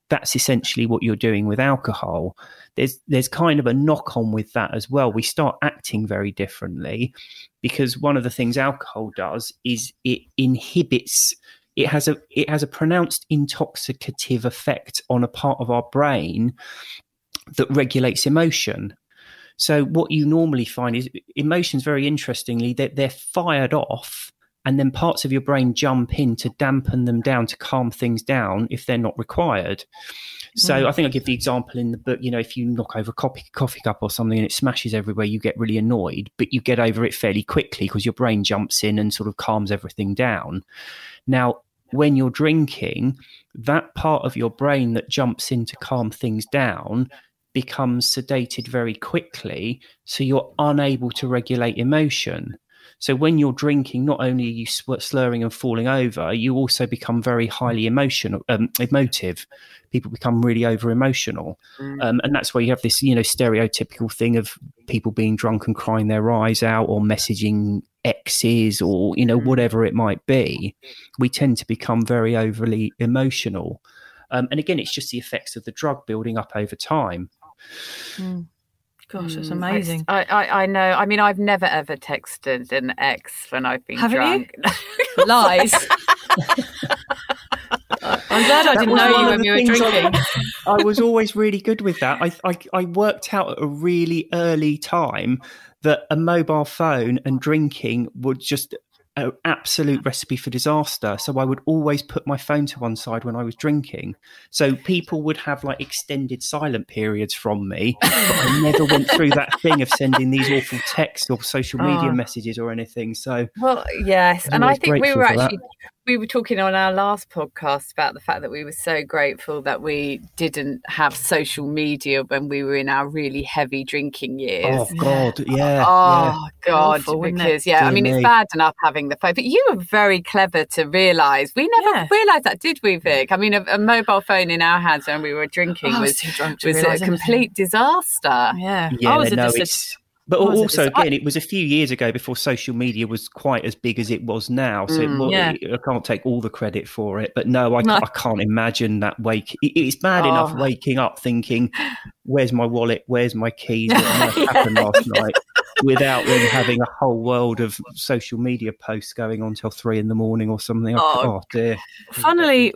That's essentially what you're doing with alcohol there's there's kind of a knock on with that as well. We start acting very differently because one of the things alcohol does is it inhibits it has a it has a pronounced intoxicative effect on a part of our brain that regulates emotion. So what you normally find is emotions very interestingly that they're, fired off and then parts of your brain jump in to dampen them down to calm things down if they're not required. So I think I give the example in the book. You know, if you knock over a coffee, coffee cup or something and it smashes everywhere, you get really annoyed, but you get over it fairly quickly because your brain jumps in and sort of calms everything down. Now, when you're drinking, that part of your brain that jumps in to calm things down becomes sedated very quickly, so you're unable to regulate emotion. So when you're drinking, not only are you slurring and falling over, you also become very highly emotional, um, emotive. People become really over emotional, um, and that's why you have this, you know, stereotypical thing of people being drunk and crying their eyes out, or messaging exes, or you know, whatever it might be. We tend to become very overly emotional, um, and again, it's just the effects of the drug building up over time. Gosh, that's Mm, amazing. I, I, I know. I mean, I've never ever texted an ex when I've been Haven't you? drunk. Lies. I'm glad I didn't know you when the you were things I- drinking. I was always really good with that. I, I I worked out at a really early time that a mobile phone and drinking would just an absolute recipe for disaster. So I would always put my phone to one side when I was drinking. So people would have like extended silent periods from me. But I never went through that thing of sending these awful texts or social media Oh. messages or anything. So Well, yes, and I think we were actually that. Actually we were talking on our last podcast about the fact that we were so grateful that we didn't have social media when we were in our really heavy drinking years. oh god, yeah. yeah. Oh God! Awful, because yeah, I Dear mean it's bad enough having the phone, but you were very clever to realise. We never Yeah. realised that, did we, Vic? I mean, a, a mobile phone in our hands when we were drinking I was was too drunk to was a anything. complete disaster. Yeah, Yeah, I was a no, dis- it's. But I also, I- again, it was a few years ago before social media was quite as big as it was now. So it, Mm, yeah. I can't take all the credit for it. But no, I, No. I can't imagine that wake. it- It's bad enough Oh. waking up thinking, "Where's my wallet? Where's my keys? What happened last night?" Without then having a whole world of social media posts going on till three in the morning or something. Oh, Oh. dear. Funnily,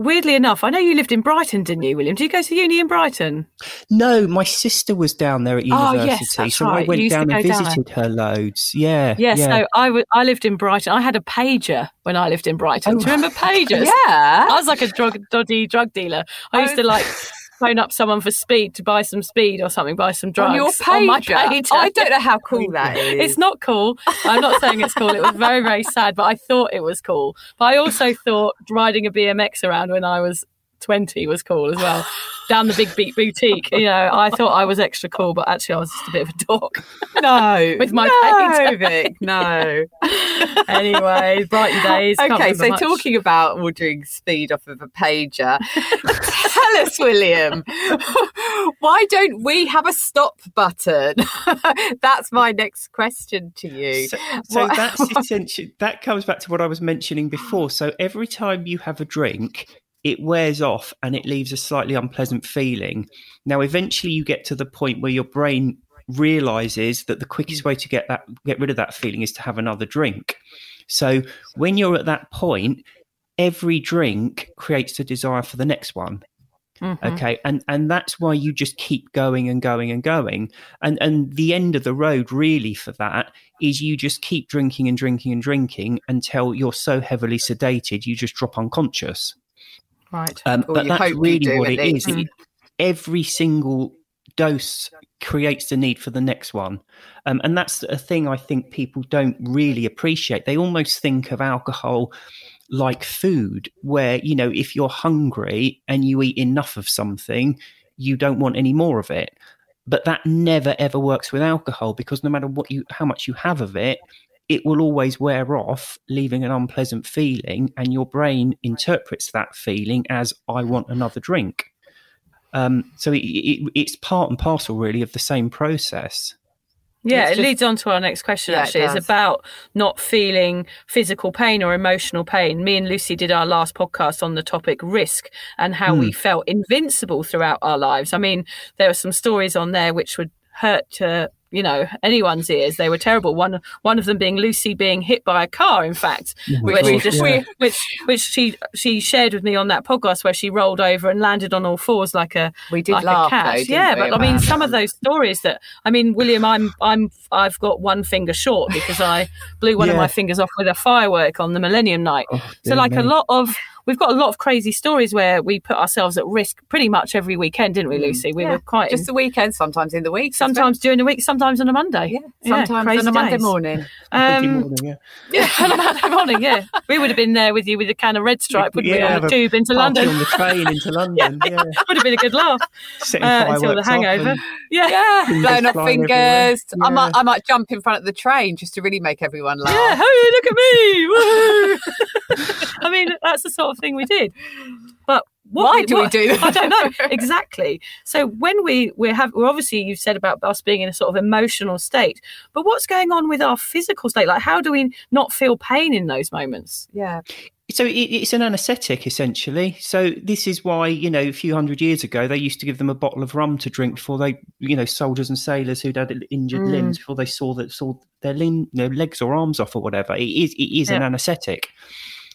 weirdly enough, I know you lived in Brighton, didn't you, William? Did you go to uni in Brighton? No, my sister was down there at Oh, yes, university, that's so I right. You went down and go down there. visited her loads. Yeah, Yes. yeah. So I wa- I lived in Brighton. I had a pager when I lived in Brighton. Do you oh, remember pagers? Yeah. I was like a drug, dodgy drug dealer. I used to like phone up someone for speed to buy some speed or something, buy some drugs on your on my pager. pager. I don't know how cool that is. It's not cool. I'm not saying it's cool. It was very, very sad, but I thought it was cool. But I also thought riding a BMX around when I was 20 was cool as well. Down the Big Beat Boutique. You know, I thought I was extra cool, but actually I was just a bit of a dork. no With my no, pager. Vic, no. anyway, Brighton days. Okay, so much. talking about ordering speed off of a pager, tell us, William, why don't we have a stop button? That's my next question to you. So, so What- that's essentially that comes back to what I was mentioning before. So every time you have a drink, it wears off and it leaves a slightly unpleasant feeling. Now, eventually, you get to the point where your brain realizes that the quickest way to get that get rid of that feeling is to have another drink. So when you're at that point, every drink creates a desire for the next one. Mm-hmm. Okay, and and that's why you just keep going and going and going, and and the end of the road really for that is you just keep drinking and drinking and drinking until you're so heavily sedated you just drop unconscious. Right, um, but that's really what it is. Mm. Every single dose creates the need for the next one. Um, and that's a thing I think people don't really appreciate. They almost think of alcohol like food, where, you know, if you're hungry and you eat enough of something, you don't want any more of it. But that never ever works with alcohol because no matter what you how much you have of it, it will always wear off, leaving an unpleasant feeling, and your brain interprets that feeling as I want another drink. Um, so it, it, it's part and parcel, really, of the same process. Yeah, it's it just, leads on to our next question. Yeah, actually, it it's about not feeling physical pain or emotional pain. Me and Lucy did our last podcast on the topic risk and how we hmm. felt invincible throughout our lives. I mean, there are some stories on there which would hurt to you know anyone's ears. They were terrible. One one of them being Lucy being hit by a car. In fact, which she just yeah. which which she she shared with me on that podcast where she rolled over and landed on all fours like a we did like laugh, a cat. Though, yeah, but I mean some of those stories that I mean William, I'm I'm I've got one finger short because I blew one yeah. of my fingers off with a firework on the Millennium Night. Oh, so like me. a lot of we've got a lot of crazy stories where we put ourselves at risk pretty much every weekend, didn't we, mm. Lucy? We yeah. were quite just in, the weekend, sometimes in the week, sometimes during the week, sometimes on a Monday, yeah, sometimes yeah, on a Monday days. morning. Um, morning, yeah. yeah, on a Monday morning, yeah. We would have been there with you with a can of red stripe, wouldn't we, on the tube into London, on the train into London. yeah, would have been a good laugh uh, until the hangover. Yeah, yeah, blowing up fingers. I might, I might jump in front of the train just to really make everyone laugh. Yeah, hey, look at me! I mean, that's the sort of thing we did. But why we, do what, we do that? I don't know exactly. So when we we have, well, obviously you've said about us being in a sort of emotional state, but what's going on with our physical state? Like, how do we not feel pain in those moments? Yeah. So it's an anaesthetic essentially. So this is why you know a few hundred years ago they used to give them a bottle of rum to drink before they, you know, soldiers and sailors who'd had injured mm. limbs before they saw that saw their limb, you know, legs or arms off or whatever. It is it is yeah. an anaesthetic.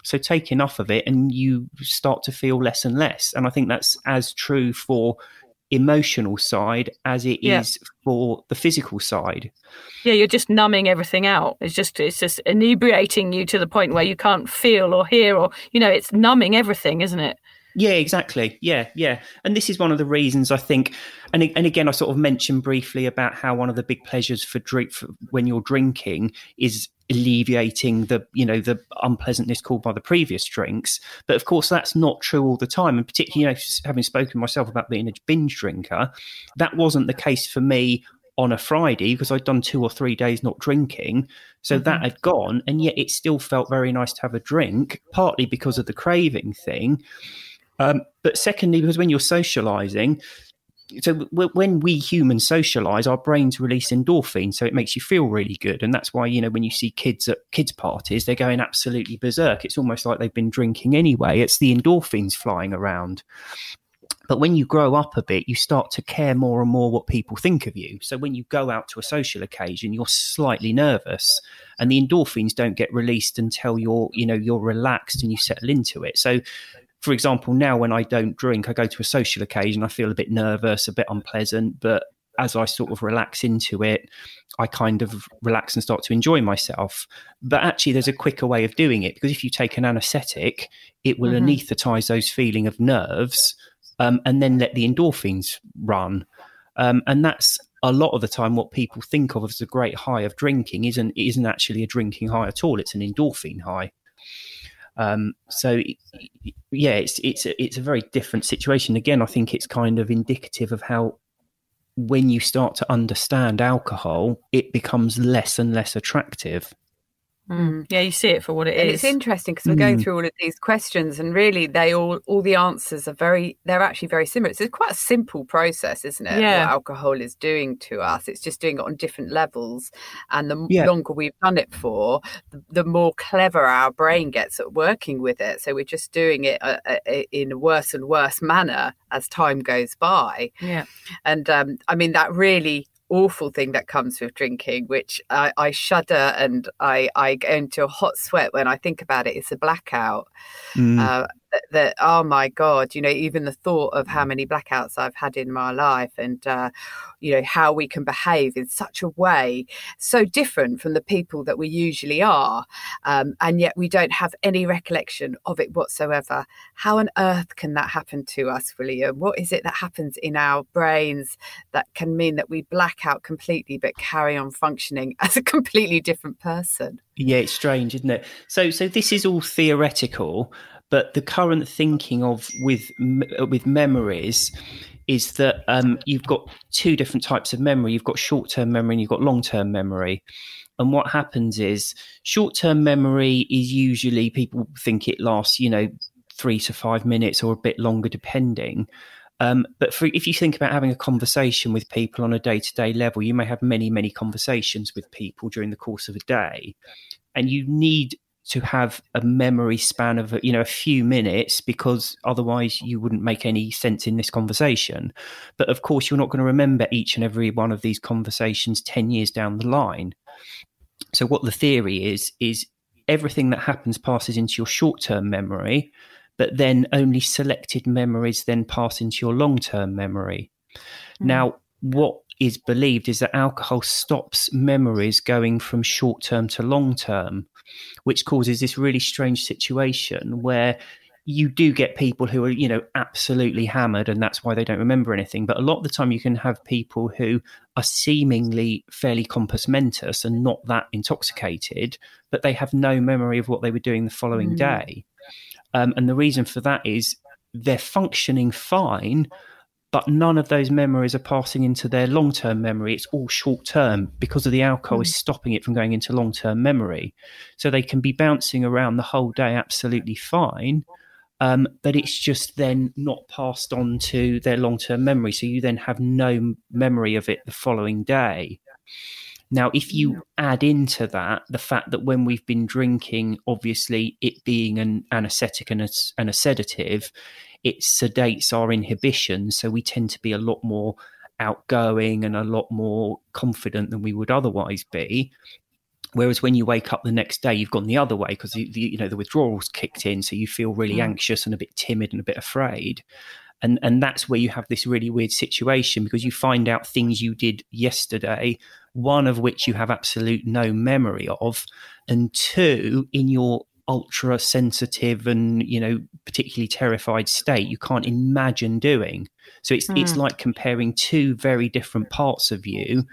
So take enough of it and you start to feel less and less. And I think that's as true for emotional side as it yeah. is for the physical side. Yeah, you're just numbing everything out. It's just it's just inebriating you to the point where you can't feel or hear or you know, it's numbing everything, isn't it? Yeah, exactly. Yeah, yeah. And this is one of the reasons I think, and and again, I sort of mentioned briefly about how one of the big pleasures for drink for when you're drinking is alleviating the you know the unpleasantness caused by the previous drinks but of course that's not true all the time and particularly you know having spoken myself about being a binge drinker that wasn't the case for me on a Friday because I'd done two or three days not drinking. So mm-hmm. that had gone, and yet it still felt very nice to have a drink, partly because of the craving thing. Um, but secondly, because when you're socializing, so w- when we humans socialize our brains release endorphins so it makes you feel really good and that's why you know when you see kids at kids parties they're going absolutely berserk it's almost like they've been drinking anyway it's the endorphins flying around but when you grow up a bit, you start to care more and more what people think of you. So when you go out to a social occasion, you're slightly nervous, and the endorphins don't get released until you're, you know, you're relaxed and you settle into it. So for example, now when I don't drink, I go to a social occasion, I feel a bit nervous, a bit unpleasant, but as I sort of relax into it, I kind of relax and start to enjoy myself. But actually, there's a quicker way of doing it because if you take an anesthetic, it will mm-hmm. anesthetize those feeling of nerves um, and then let the endorphins run. Um, and that's a lot of the time what people think of as a great high of drinking isn't isn't actually a drinking high at all. It's an endorphin high. Um, so yeah, it's it's a, it's a very different situation. Again, I think it's kind of indicative of how when you start to understand alcohol, it becomes less and less attractive. Mm. Yeah, you see it for what it and is. It's interesting because we're going mm. through all of these questions, and really, they all all the answers are very. They're actually very similar. It's quite a simple process, isn't it? Yeah. What alcohol is doing to us, it's just doing it on different levels, and the yeah. longer we've done it for, the, the, more clever our brain gets at working with it. So we're just doing it uh, uh, in a worse and worse manner as time goes by. Yeah, and um, I mean that really awful thing that comes with drinking, which I, I shudder and I, I go into a hot sweat when I think about it. It's a blackout. Mm. Uh, that, oh my god you know even the thought of how many blackouts i've had in my life and uh, you know how we can behave in such a way so different from the people that we usually are um, and yet we don't have any recollection of it whatsoever. How on earth can that happen to us william? What is it that happens in our brains that can mean that we black out completely but carry on functioning as a completely different person? Yeah it's strange isn't it? So so this is all theoretical but the current thinking of with with memories is that um, you've got two different types of memory. You've got short term memory and you've got long term memory. And what happens is short term memory is usually people think it lasts, you know, three to five minutes or a bit longer, depending. Um, but for, if you think about having a conversation with people on a day to day level, you may have many, many conversations with people during the course of a day. And you need to have a memory span of you know a few minutes because otherwise you wouldn't make any sense in this conversation. But of course you're not going to remember each and every one of these conversations 10 years down the line. So what the theory is is everything that happens passes into your short-term memory but then only selected memories then pass into your long-term memory. Mm. now what is believed is that alcohol stops memories going from short term to long term which causes this really strange situation where you do get people who are, you know, absolutely hammered and that's why they don't remember anything. But a lot of the time you can have people who are seemingly fairly compos mentis and not that intoxicated, but they have no memory of what they were doing the following mm. day. Um, and the reason for that is they're functioning fine, but none of those memories are passing into their long term memory. It's all short term because of the alcohol mm. is stopping it from going into long term memory. So they can be bouncing around the whole day absolutely fine. Um, but it's just then not passed on to their long term memory. So you then have no memory of it the following day. Now, if you add into that the fact that when we've been drinking, obviously it being an anesthetic and a, and a sedative, it sedates our inhibition. So we tend to be a lot more outgoing and a lot more confident than we would otherwise be. Whereas when you wake up the next day, you've gone the other way because the, the, you know the withdrawals kicked in, so you feel really mm. anxious and a bit timid and a bit afraid, and and that's where you have this really weird situation because you find out things you did yesterday, one of which you have absolute no memory of, and two in your ultra sensitive and you know particularly terrified state you can't imagine doing so it's mm. it's hmm. like comparing two very different parts of you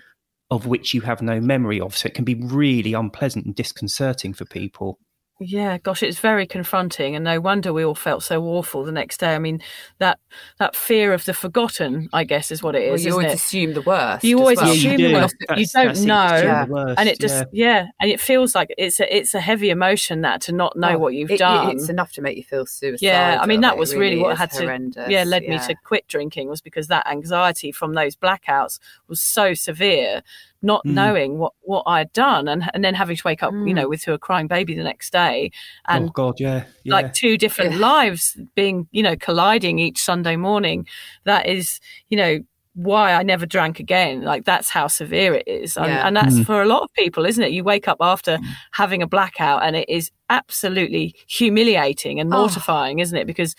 of which you have no memory of so it can be really unpleasant and disconcerting for people yeah, gosh, it's very confronting, and no wonder we all felt so awful the next day. I mean, that that fear of the forgotten, I guess, is what it is. Well, you always it? assume the worst. You always well. assume yeah, you the worst. you don't know, yeah. and it just yeah. yeah. and it feels like it's a it's a heavy emotion that to not know oh, what you've it, done. It's enough to make you feel suicidal. Yeah, I mean that was really, really what had to yeah led me to quit drinking was because that anxiety from those blackouts was so severe not mm. knowing what what I'd done and and then having to wake up, mm. you know, with to a crying baby the next day, and oh God, yeah, yeah. like two different yeah. lives being, you know, colliding each Sunday morning. That is, you know, why I never drank again. Like that's how severe it is, and, yeah. and that's mm. for a lot of people, isn't it? You wake up after mm. having a blackout, and it is absolutely humiliating and oh. mortifying, oh. isn't it? Because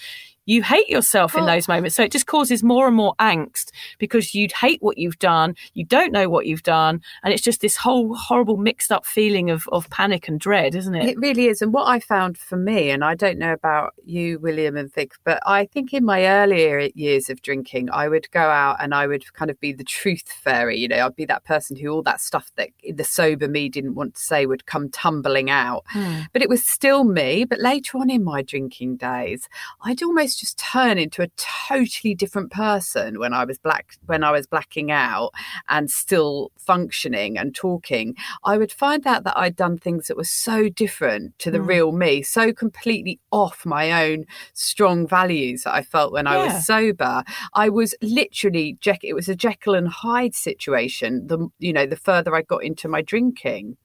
you hate yourself in those moments. So it just causes more and more angst because you'd hate what you've done. You don't know what you've done. And it's just this whole horrible mixed up feeling of, of panic and dread, isn't it? It really is. And what I found for me, and I don't know about you, William and Vic, but I think in my earlier years of drinking, I would go out and I would kind of be the truth fairy. You know, I'd be that person who all that stuff that the sober me didn't want to say would come tumbling out. Hmm. But it was still me. But later on in my drinking days, I'd almost just turn into a totally different person when I was black when I was blacking out and still functioning and talking. I would find out that I'd done things that were so different to the mm. real me, so completely off my own strong values that I felt when yeah. I was sober. I was literally Jack. it was a Jekyll and Hyde situation. The you know the further I got into my drinking.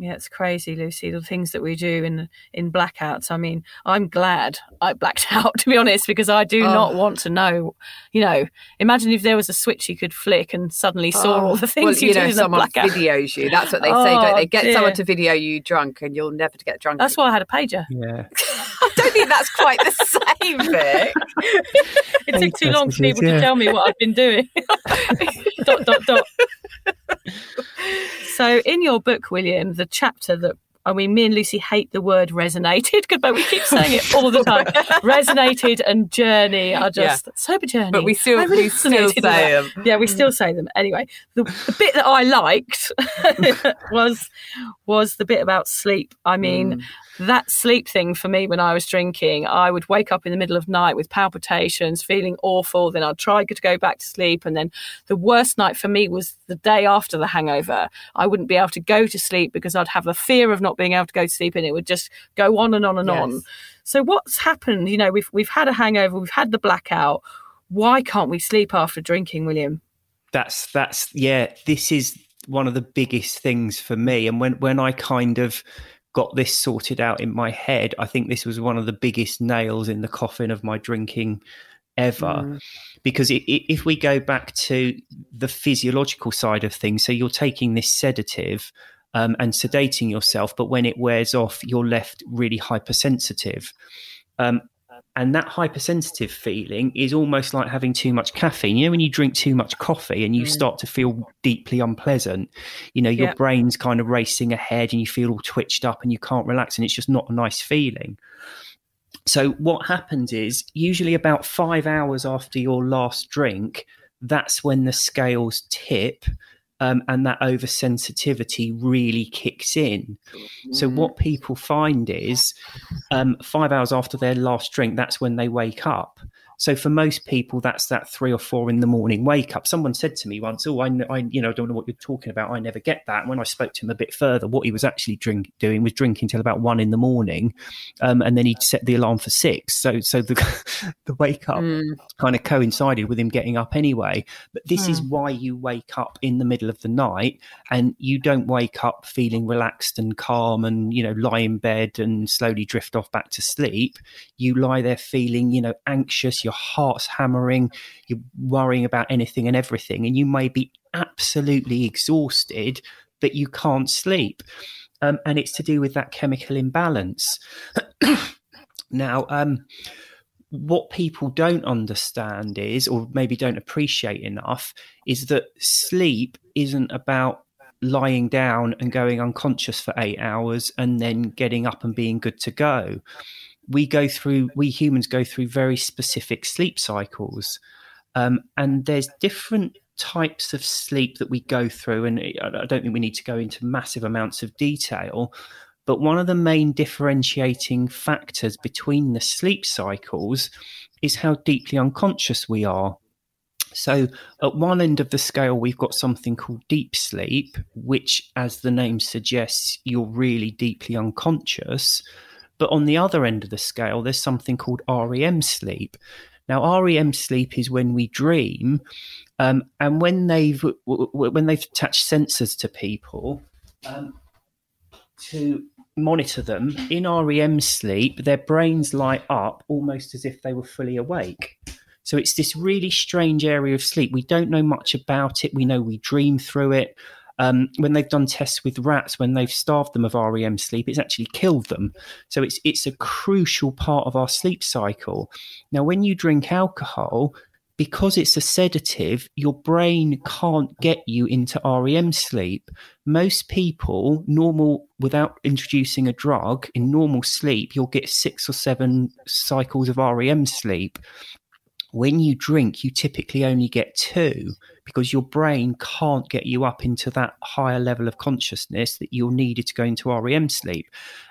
Yeah, it's crazy, Lucy. The things that we do in in blackouts. I mean, I'm glad I blacked out to be honest, because I do Oh. not want to know. You know, imagine if there was a switch you could flick and suddenly saw all oh, the things well, you, you did know, in a someone blackout. videos you. That's what they say, don't Oh, they? Get someone to video you drunk, and you'll never get drunk. That's why I had a pager. Yeah. I don't think that's quite the same, Vic. It took too long for messages, people to tell me what I've been doing. dot dot dot. So, in your book, William, the chapter that I mean, me and Lucy hate the word resonated, but we keep saying it all the time. resonated and journey are just sober journey. But we still, really we still resonated with that. say them. Yeah, we still say them. Anyway, the, the bit that I liked was was the bit about sleep. I mean, mm. That sleep thing for me when I was drinking, I would wake up in the middle of night with palpitations, feeling awful. Then I'd try to go back to sleep, and then the worst night for me was the day after the hangover. I wouldn't be able to go to sleep because I'd have the fear of not being able to go to sleep, and it would just go on and on and on. So what's happened? You know, we've we've had a hangover, we've had the blackout. Why can't we sleep after drinking, William? that's that's yeah this is one of the biggest things for me and when when i kind of got this sorted out in my head i think this was one of the biggest nails in the coffin of my drinking ever Mm. because i i if we go back to the physiological side of things so you're taking this sedative um, and sedating yourself but when it wears off you're left really hypersensitive um, and that hypersensitive feeling is almost like having too much caffeine. You know, when you drink too much coffee and you mm. start to feel deeply unpleasant, you know, your Yeah. brain's kind of racing ahead and you feel all twitched up and you can't relax and it's just not a nice feeling. So, what happens is usually about five hours after your last drink, that's when the scales tip um, and that oversensitivity really kicks in. So, what people find is um, five hours after their last drink, that's when they wake up. So for most people, that's that three or four in the morning wake up. Someone said to me once, "Oh, I, I you know, don't know what you're talking about. I never get that." When I spoke to him a bit further, what he was actually drink doing was drinking till about one in the morning, um, and then he'd set the alarm for six. So, so the the wake up Mm. kind of coincided with him getting up anyway. But this is why you wake up in the middle of the night and you don't wake up feeling relaxed and calm and, you know, lie in bed and slowly drift off back to sleep. You lie there feeling, you know, anxious, your heart's hammering, you're worrying about anything and everything. And you may be absolutely exhausted, but you can't sleep. Um, and it's to do with that chemical imbalance. now, um, what people don't understand is, or maybe don't appreciate enough, is that sleep isn't about lying down and going unconscious for eight hours and then getting up and being good to go. We go through, we humans go through very specific sleep cycles. Um, and there's different types of sleep that we go through. And I don't think we need to go into massive amounts of detail. But one of the main differentiating factors between the sleep cycles is how deeply unconscious we are. So, at one end of the scale, we've got something called deep sleep, which, as the name suggests, you're really deeply unconscious. But on the other end of the scale, there's something called REM sleep. Now, REM sleep is when we dream, um, and when they've when they've attached sensors to people um, to monitor them in REM sleep, their brains light up almost as if they were fully awake. So it's this really strange area of sleep. We don't know much about it. We know we dream through it. Um, when they've done tests with rats, when they've starved them of REM sleep, it's actually killed them. So it's it's a crucial part of our sleep cycle. Now, when you drink alcohol, because it's a sedative, your brain can't get you into REM sleep. Most people, normal, without introducing a drug, in normal sleep, you'll get six or seven cycles of REM sleep. When you drink, you typically only get two because your brain can't get you up into that higher level of consciousness that you're needed to go into REM sleep.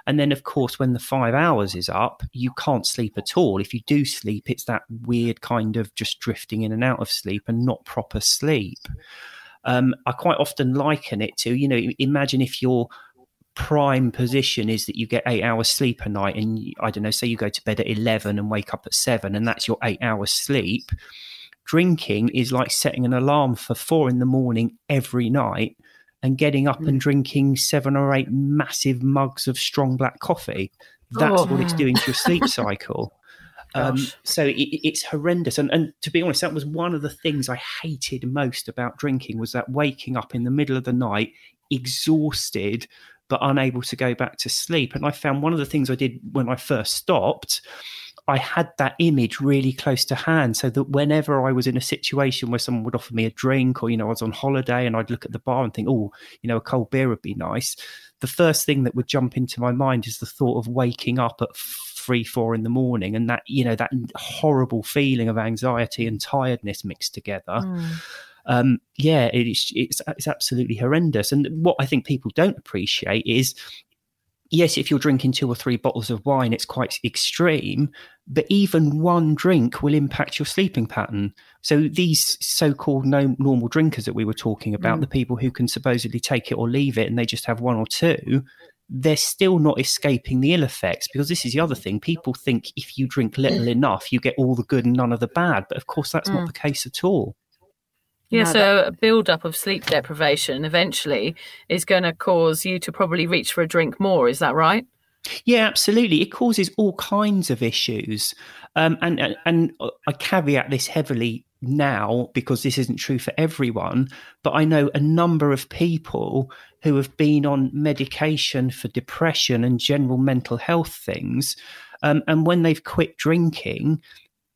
And then, of course, when the five hours is up, you can't sleep at all. If you do sleep, it's that weird kind of just drifting in and out of sleep and not proper sleep. Um, I quite often liken it to, you know, imagine if your prime position is that you get eight hours sleep a night, and I don't know, say you go to bed at 11 and wake up at seven, and that's your eight hours sleep. Drinking is like setting an alarm for four in the morning every night and getting up and drinking seven or eight massive mugs of strong black coffee. That's Oh. what it's doing to your sleep cycle. Um, so it, it's horrendous, and, and to be honest, that was one of the things I hated most about drinking was that waking up in the middle of the night, exhausted but unable to go back to sleep. And I found one of the things I did when I first stopped, I had that image really close to hand, so that whenever I was in a situation where someone would offer me a drink, or you know, I was on holiday and I'd look at the bar and think, oh, you know, a cold beer would be nice. The first thing that would jump into my mind is the thought of waking up at three, four in the morning, and that you know that horrible feeling of anxiety and tiredness mixed together. Um, yeah, it is, it's it's absolutely horrendous. And what I think people don't appreciate is yes, if you're drinking two or three bottles of wine, it's quite extreme, but even one drink will impact your sleeping pattern. So these so-called no normal drinkers that we were talking about, mm. the people who can supposedly take it or leave it and they just have one or two, they're still not escaping the ill effects because this is the other thing. People think if you drink little mm. enough, you get all the good and none of the bad. But of course, that's not mm. the case at all. Yeah, No, so a build up of sleep deprivation eventually is going to cause you to probably reach for a drink more. Is that right? Yeah, absolutely. It causes all kinds of issues, um, and and, and I caveat this heavily now because this isn't true for everyone. But I know a number of people who have been on medication for depression and general mental health things, um, and when they've quit drinking.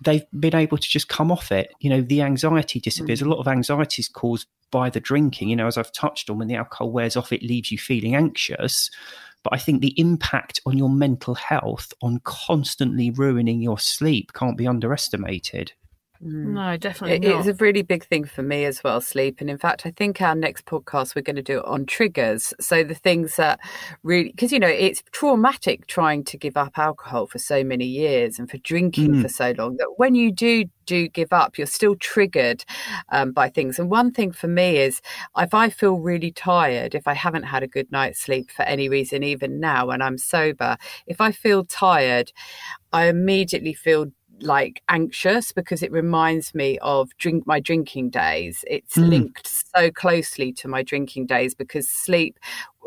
They've been able to just come off it. You know, the anxiety disappears. A mm. lot of anxiety is caused by the drinking. You know, as I've touched on, when the alcohol wears off, it leaves you feeling anxious. But I think the impact on your mental health, on constantly ruining your sleep, can't be underestimated. No, definitely It- not. it's a really big thing for me as well, sleep. And in fact, I think our next podcast, we're going to do it on triggers. So the things that really, because, you know, it's traumatic trying to give up alcohol for so many years and for drinking Mm. for so long that when you do do give up, you're still triggered um, by things. And one thing for me is if I feel really tired, if I haven't had a good night's sleep for any reason, even now when I'm sober, if I feel tired, I immediately feel like anxious because it reminds me of drink my drinking days it's Mm. linked so closely to my drinking days because sleep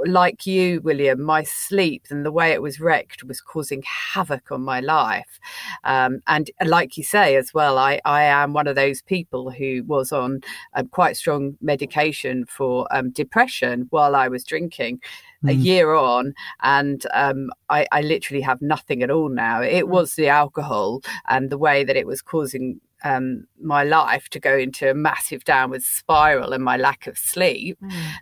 like you william my sleep and the way it was wrecked was causing havoc on my life. Um, and like you say as well i i am one of those people who was on um, quite strong medication for um, depression while i was drinking a Mm. year on. And um, I, I literally have nothing at all now. It was the alcohol and the way that it was causing um, my life to go into a massive downward spiral and my lack of sleep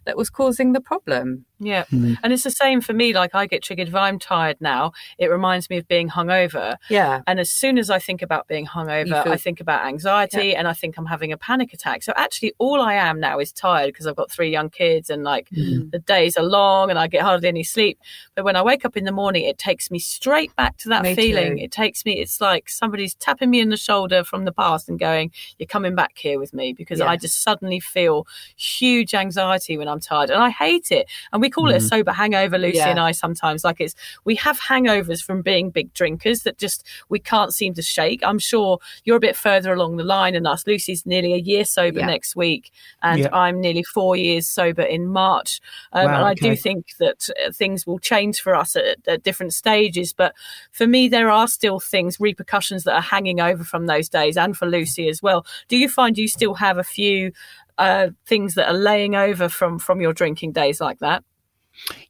that was causing the problem Yeah. Mm. And it's the same for me. Like I get triggered if I'm tired now, it reminds me of being hungover. yeah And as soon as I think about being hungover, feel- I think about anxiety and I think I'm having a panic attack. So actually, all I am now is tired because I've got three young kids and like Mm. the days are long and I get hardly any sleep. But when I wake up in the morning, it takes me straight back to that Me feeling. too. It takes me, it's like somebody's tapping me in the shoulder from the past and going, You're coming back here with me because. I just suddenly feel huge anxiety when I'm tired. And I hate it. And we call it a sober hangover, Lucy Yeah. and I sometimes. Like it's, we have hangovers from being big drinkers that just we can't seem to shake. I'm sure you're a bit further along the line than us. Lucy's nearly a year sober Yeah. next week, and Yeah. I'm nearly four years sober in March. Um, Wow, and I okay. do think that uh, things will change for us at, at different stages. But for me, there are still things, repercussions that are hanging over from those days, and for Lucy as well. Do you find you still have a few uh, things that are laying over from from your drinking days like that?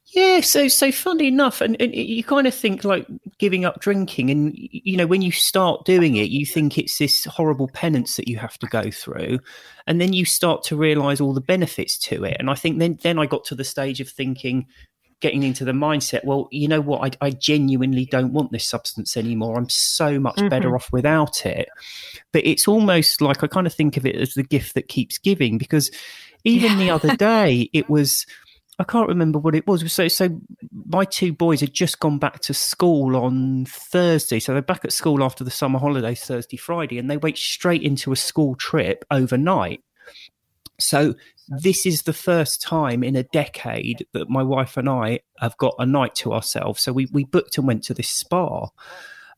Yeah, so so funny enough, and, and you kind of think like giving up drinking, and you know when you start doing it, you think it's this horrible penance that you have to go through, and then you start to realise all the benefits to it. And I think then then I got to the stage of thinking, getting into the mindset, well, you know what, I, I genuinely don't want this substance anymore. I'm so much better mm-hmm. off without it. But it's almost like I kind of think of it as the gift that keeps giving because even the other day it was I can't remember what it was. So, so my two boys had just gone back to school on Thursday. So they're back at school after the summer holidays, Thursday, Friday, and they went straight into a school trip overnight. So this is the first time in a decade that my wife and I have got a night to ourselves. So we we booked and went to this spa.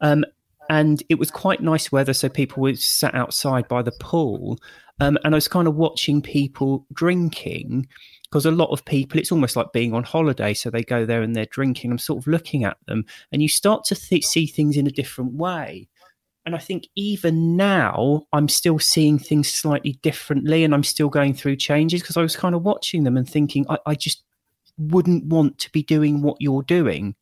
Um, and it was quite nice weather, so people were sat outside by the pool. Um, and I was kind of watching people drinking because a lot of people, it's almost like being on holiday. So they go there and they're drinking. I'm sort of looking at them, and you start to th- see things in a different way. And I think even now, I'm still seeing things slightly differently, and I'm still going through changes because I was kind of watching them and thinking, I, I just wouldn't want to be doing what you're doing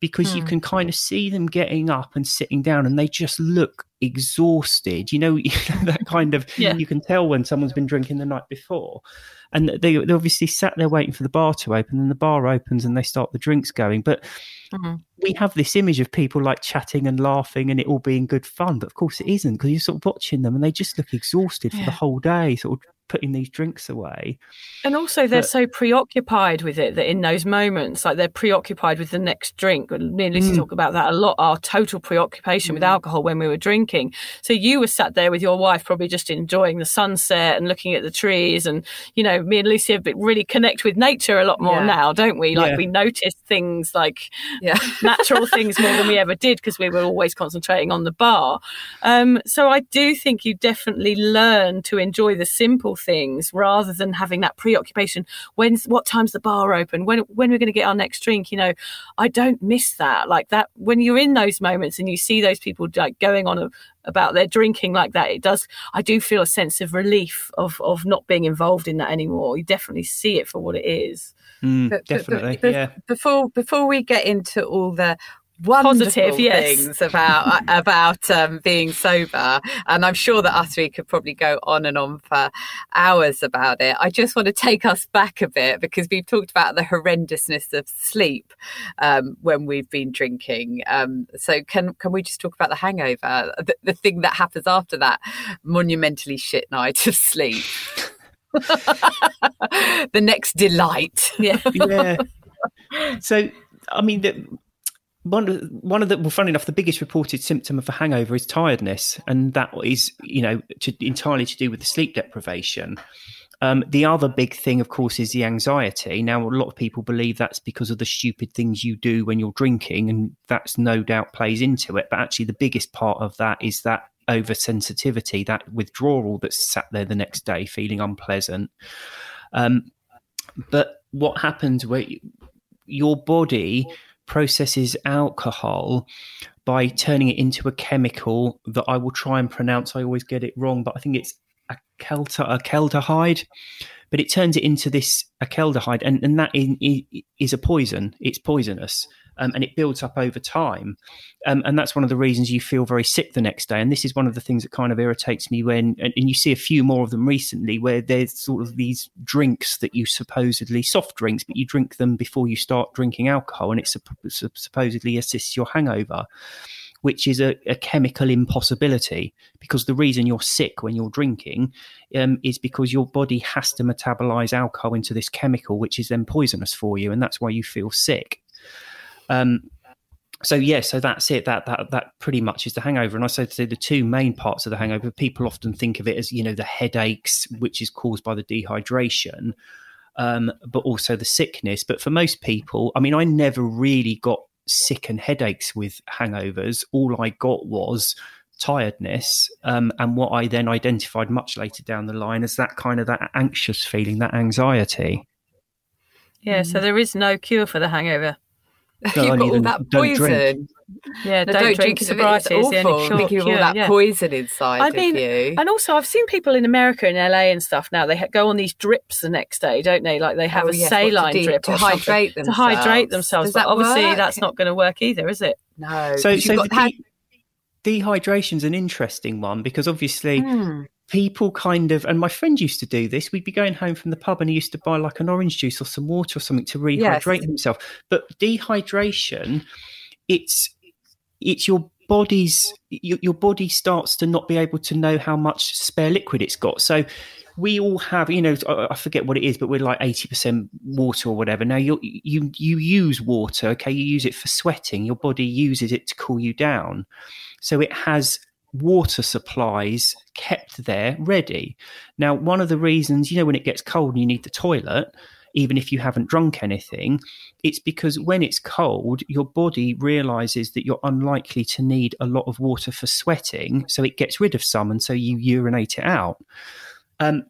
because hmm. you can kind of see them getting up and sitting down and they just look exhausted you know, that kind of yeah. you can tell when someone's been drinking the night before and they, they obviously sat there waiting for the bar to open and the bar opens and they start the drinks going but mm-hmm. we have this image of people like chatting and laughing and it all being good fun but of course it isn't because you're sort of watching them and they just look exhausted yeah. for the whole day sort of putting these drinks away. And also, they're but, so preoccupied with it that in those moments, like they're preoccupied with the next drink. Me and Lucy mm. talk about that a lot. Our total preoccupation mm. with alcohol when we were drinking. So you were sat there with your wife, probably just enjoying the sunset and looking at the trees. And you know, me and Lucy have really connect with nature a lot more yeah. now, don't we? Like yeah. we notice things like yeah. natural things more than we ever did because we were always concentrating on the bar. Um, so I do think you definitely learn to enjoy the simple things rather than having that preoccupation. When's what time's the bar open? When when we're going to get our next drink? You know, I don't miss that. Like that when you're in those moments and you see those people like going on a, about their drinking like that, it does. I do feel a sense of relief of of not being involved in that anymore. You definitely see it for what it is. Mm, but, definitely, but, but, yeah. Before before we get into all the positive yes. things about about um, being sober, and I'm sure that us three could probably go on and on for hours about it. I just want to take us back a bit because we've talked about the horrendousness of sleep um, when we've been drinking. Um, so can can we just talk about the hangover, the, the thing that happens after that monumentally shit night of sleep? the next delight. Yeah. yeah. So I mean, the, one of one of the well, funny enough, the biggest reported symptom of a hangover is tiredness, and that is you know to, entirely to do with the sleep deprivation. Um, the other big thing, of course, is the anxiety. Now, a lot of people believe that's because of the stupid things you do when you're drinking, and that's no doubt plays into it. But actually, the biggest part of that is that oversensitivity, that withdrawal that's sat there the next day feeling unpleasant. Um, but what happens where your body processes alcohol by turning it into a chemical that I will try and pronounce. I always get it wrong, but I think it's a aldehyde. But it turns it into this aldehyde, and, and that is a poison. It's poisonous um, and it builds up over time. Um, and that's one of the reasons you feel very sick the next day. And this is one of the things that kind of irritates me when, and, and you see a few more of them recently, where there's sort of these drinks that you supposedly soft drinks, but you drink them before you start drinking alcohol, and it supposedly assists your hangover which is a, a, chemical impossibility because the reason you're sick when you're drinking um, is because your body has to metabolize alcohol into this chemical, which is then poisonous for you, and that's why you feel sick. Um, so yeah, so that's it. That that that pretty much is the hangover. And I said the two main parts of the hangover. People often think of it as you know the headaches, which is caused by the dehydration, um, but also the sickness. But for most people, I mean, I never really got sick and headaches with hangovers. All I got was tiredness, um, and what I then identified much later down the line as that kind of that anxious feeling, that anxiety. Yeah, so there is no cure for the hangover. You've got all that poison. Yeah, don't, don't drink, drink sobriety is the only short cure. all that yeah. poison inside I mean, you. And also, I've seen people in America and LA and stuff now. They go on these drips the next day, don't they? Like they have oh, a yes, saline to drip to hydrate themselves. To hydrate themselves. Does but obviously, work? that's not going to work either, is it? No. So, so the de- dehydration's an interesting one because obviously. Mm people kind of and my friend used to do this we'd be going home from the pub and he used to buy like an orange juice or some water or something to rehydrate yes. himself but dehydration it's it's your body's your, your body starts to not be able to know how much spare liquid it's got so we all have, you know, I forget what it is, but we're like eighty percent water or whatever. Now you you you use water, okay? You use it for sweating. Your body uses it to cool you down, so it has water supplies kept there ready. Now, one of the reasons, you know, when it gets cold and you need the toilet, even if you haven't drunk anything, it's because when it's cold, your body realizes that you're unlikely to need a lot of water for sweating. So it gets rid of some and so you urinate it out. Um,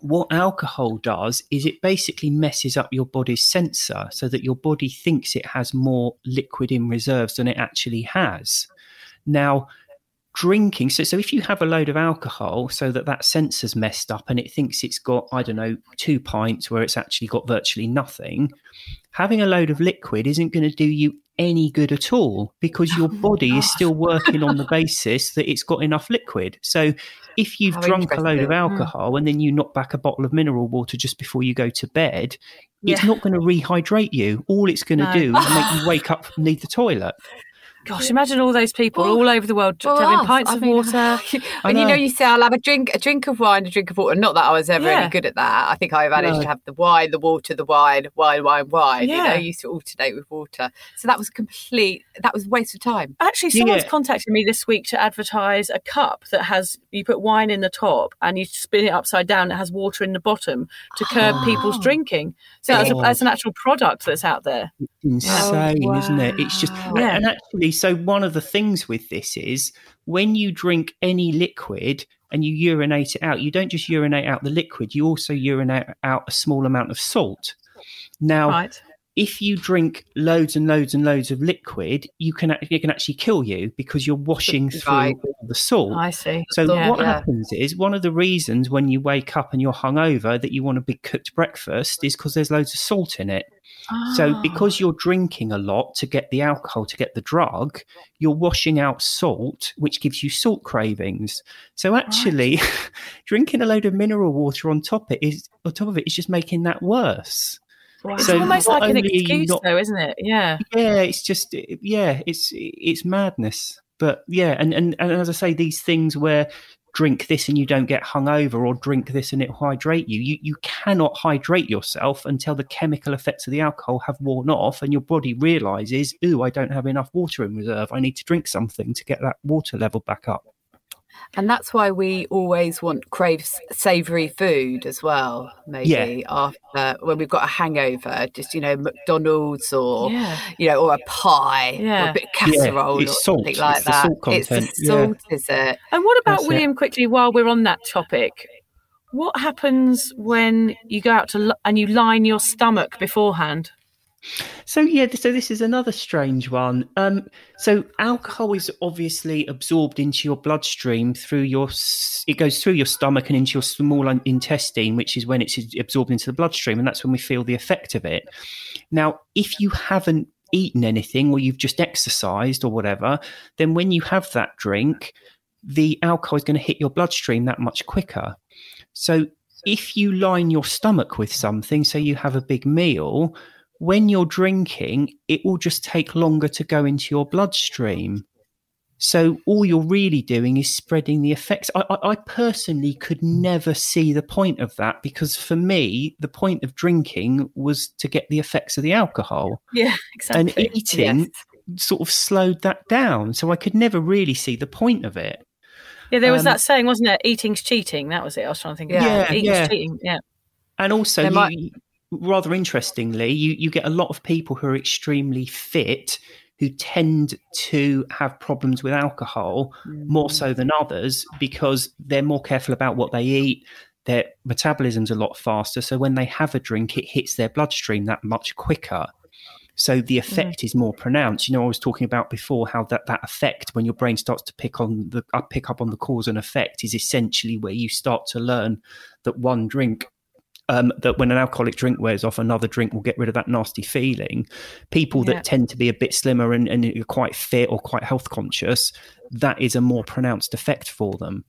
what alcohol does is it basically messes up your body's sensor so that your body thinks it has more liquid in reserves than it actually has. Now, drinking so so if you have a load of alcohol so that that sensor's messed up and it thinks it's got i don't know two pints where it's actually got virtually nothing having a load of liquid isn't going to do you any good at all because your Oh body is still working on the basis that it's got enough liquid. So if you've How drunk a load of interesting. Hmm. alcohol and then you knock back a bottle of mineral water just before you go to bed it's not going to rehydrate you. All it's going to No. do is make you wake up and need the toilet Gosh, imagine all those people Well, all over the world well, having us, pints I of mean, water. when you know know. you say I'll have a drink, a drink of wine, a drink of water. Not that I was ever Yeah. any good at that. I think I managed No. to have the wine, the water, the wine, wine, wine, wine. You know, Yeah. I used to alternate with water. So that was complete. That was a waste of time. Actually, someone's Yeah. contacted me this week to advertise a cup that has you put wine in the top and you spin it upside down. It has water in the bottom to curb people's Oh. drinking. So that's, a, that's an actual product that's out there. insane, isn't it? It's just. Yeah. and actually, so one of the things with this is when you drink any liquid and you urinate it out, you don't just urinate out the liquid, you also urinate out a small amount of salt. Now, Right. If you drink loads and loads and loads of liquid, you can it can actually kill you because you're washing through Right. all the salt. I see. So Yeah, what yeah. happens is one of the reasons when you wake up and you're hungover that you want a big cooked breakfast is because there's loads of salt in it. So Ah. because you're drinking a lot to get the alcohol to get the drug, you're washing out salt, which gives you salt cravings. So actually, drinking a load of mineral water on top it is on top of it is just making that worse. It's so almost like an only are you excuse, not- though, isn't it? Yeah. Yeah, it's just uh, yeah, it's it's madness. But yeah, and and, and as I say, these things where drink this and you don't get hungover, or drink this and it hydrate you. You you cannot hydrate yourself until the chemical effects of the alcohol have worn off, and your body realizes, "Ooh, I don't have enough water in reserve. I need to drink something to get that water level back up." And that's why we always want crave savoury food as well. Maybe after when we've got a hangover, just you know McDonald's or Yeah. you know or a pie or a bit of casserole or salt. something like It's that. it's the yeah. salt, is it? And what about That's it. William? Quickly, while we're on that topic, what happens when you go out to and you line your stomach beforehand? So yeah, so this is another strange one. Um, so alcohol is obviously absorbed into your bloodstream through your. It goes through your stomach and into your small intestine, which is when it's absorbed into the bloodstream, and that's when we feel the effect of it. Now, if you haven't eaten anything or you've just exercised or whatever, then when you have that drink, the alcohol is going to hit your bloodstream that much quicker. So if you line your stomach with something, so you have a big meal, when you're drinking, it will just take longer to go into your bloodstream. So all you're really doing is spreading the effects. I, I, I personally could never see the point of that because for me, the point of drinking was to get the effects of the alcohol, Yeah, exactly. and eating Yes. sort of slowed that down. So I could never really see the point of it. yeah, there was um, that saying, wasn't it? Eating's cheating. That was it. I was trying to think. of Yeah, it. eating's yeah. cheating. Yeah. And also, There you, might- rather interestingly, you, you get a lot of people who are extremely fit who tend to have problems with alcohol more so than others because they're more careful about what they eat. Their metabolism's a lot faster. So when they have a drink, it hits their bloodstream that much quicker. So the effect is more pronounced. You know, I was talking about before how that, that effect when your brain starts to pick on the uh, pick up on the cause and effect is essentially where you start to learn that one drink um, that when an alcoholic drink wears off, another drink will get rid of that nasty feeling. People Yeah. that tend to be a bit slimmer and, and quite fit or quite health conscious, that is a more pronounced effect for them.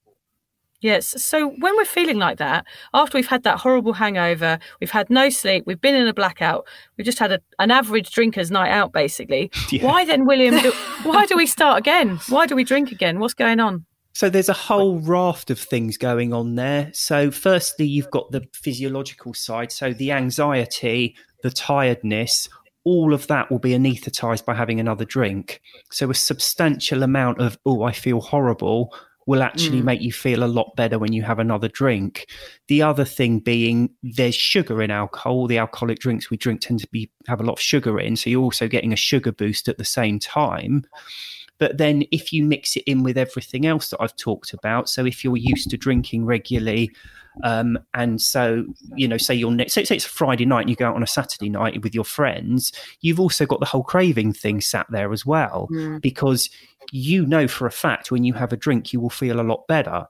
Yes. So when we're feeling like that, after we've had that horrible hangover, we've had no sleep, we've been in a blackout, we've just had a, an average drinker's night out, basically. Yeah. Why then, William? Do, why do we start again? Why do we drink again? What's going on? So there's a whole raft of things going on there. So firstly, you've got the physiological side. So the anxiety, the tiredness, all of that will be anaesthetized by having another drink. So a substantial amount of, oh, I feel horrible will actually Mm. make you feel a lot better when you have another drink. The other thing being there's sugar in alcohol. The alcoholic drinks we drink tend to be have a lot of sugar in, so you're also getting a sugar boost at the same time. But then if you mix it in with everything else that I've talked about, so if you're used to drinking regularly, um, and so you know, say you're next, say, say it's a Friday night and you go out on a Saturday night with your friends, you've also got the whole craving thing sat there as well, Mm. because you know for a fact when you have a drink you will feel a lot better.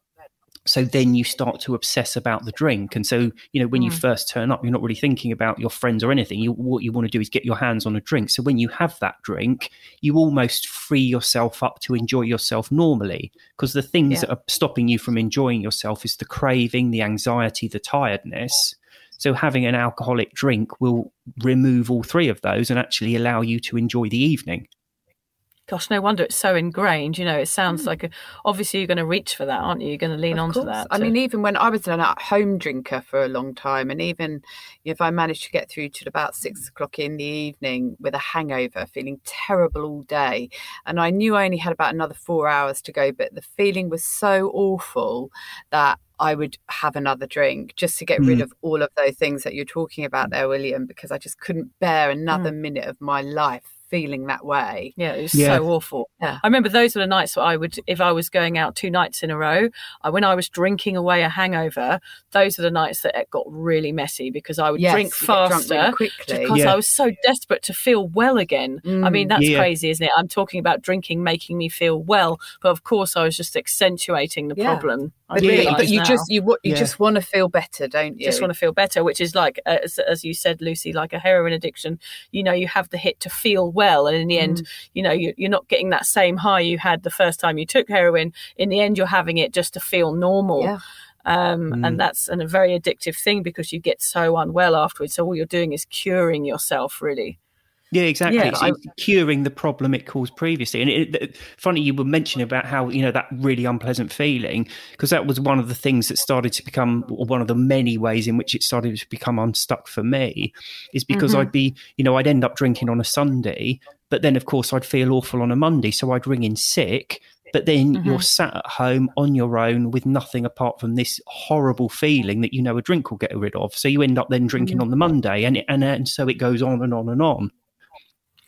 So then you start to obsess about the drink, and so you know when you Mm. first turn up, you're not really thinking about your friends or anything. You, what you want to do is get your hands on a drink. So when you have that drink, you almost free yourself up to enjoy yourself normally because the things Yeah. that are stopping you from enjoying yourself is the craving, the anxiety, the tiredness. So having an alcoholic drink will remove all three of those and actually allow you to enjoy the evening. Gosh, no wonder it's so ingrained. You know, it sounds mm. like a, obviously you're going to reach for that, aren't you? You're going to lean Of onto course. that. I to- mean, even when I was an at-home drinker for a long time, and even if I managed to get through to about six mm. o'clock in the evening with a hangover, feeling terrible all day, and I knew I only had about another four hours to go, but the feeling was so awful that I would have another drink just to get rid Mm. of all of those things that you're talking about mm. there, William, because I just couldn't bear another minute of my life feeling that way. Yeah, it was Yeah. so awful. Yeah. I remember those were the nights that I would, if I was going out two nights in a row, I, when I was drinking away a hangover, those were the nights that it got really messy because I would Yes, drink you get drunk faster really quickly. because Yeah. I was so desperate to feel well again. I mean, Mm. that's Yeah. crazy, isn't it? I'm talking about drinking making me feel well, but of course, I was just accentuating the Yeah. problem. I But, Yeah, but you now. just you you Yeah. just want to feel better, don't you? just want to feel better, which is like, uh, as, as you said, Lucy, like a heroin addiction. You know, you have the hit to feel well, and in the Mm. end, you know, you, you're not getting that same high you had the first time you took heroin. In the end, you're having it just to feel normal. Yeah. Um, Mm. And that's an, a very addictive thing because you get so unwell afterwards. So all you're doing is curing yourself, really. Yeah, exactly. Yeah, it's curing the problem it caused previously. And it, it, funny, you were mentioning about how you know that really unpleasant feeling because that was one of the things that started to become, one of the many ways in which it started to become unstuck for me, is because Mhm. I'd be, you know, I'd end up drinking on a Sunday, but then of course I'd feel awful on a Monday, so I'd ring in sick. But then Mhm. you're sat at home on your own with nothing apart from this horrible feeling that you know a drink will get rid of. So you end up then drinking on the Monday, and and, and so it goes on and on and on.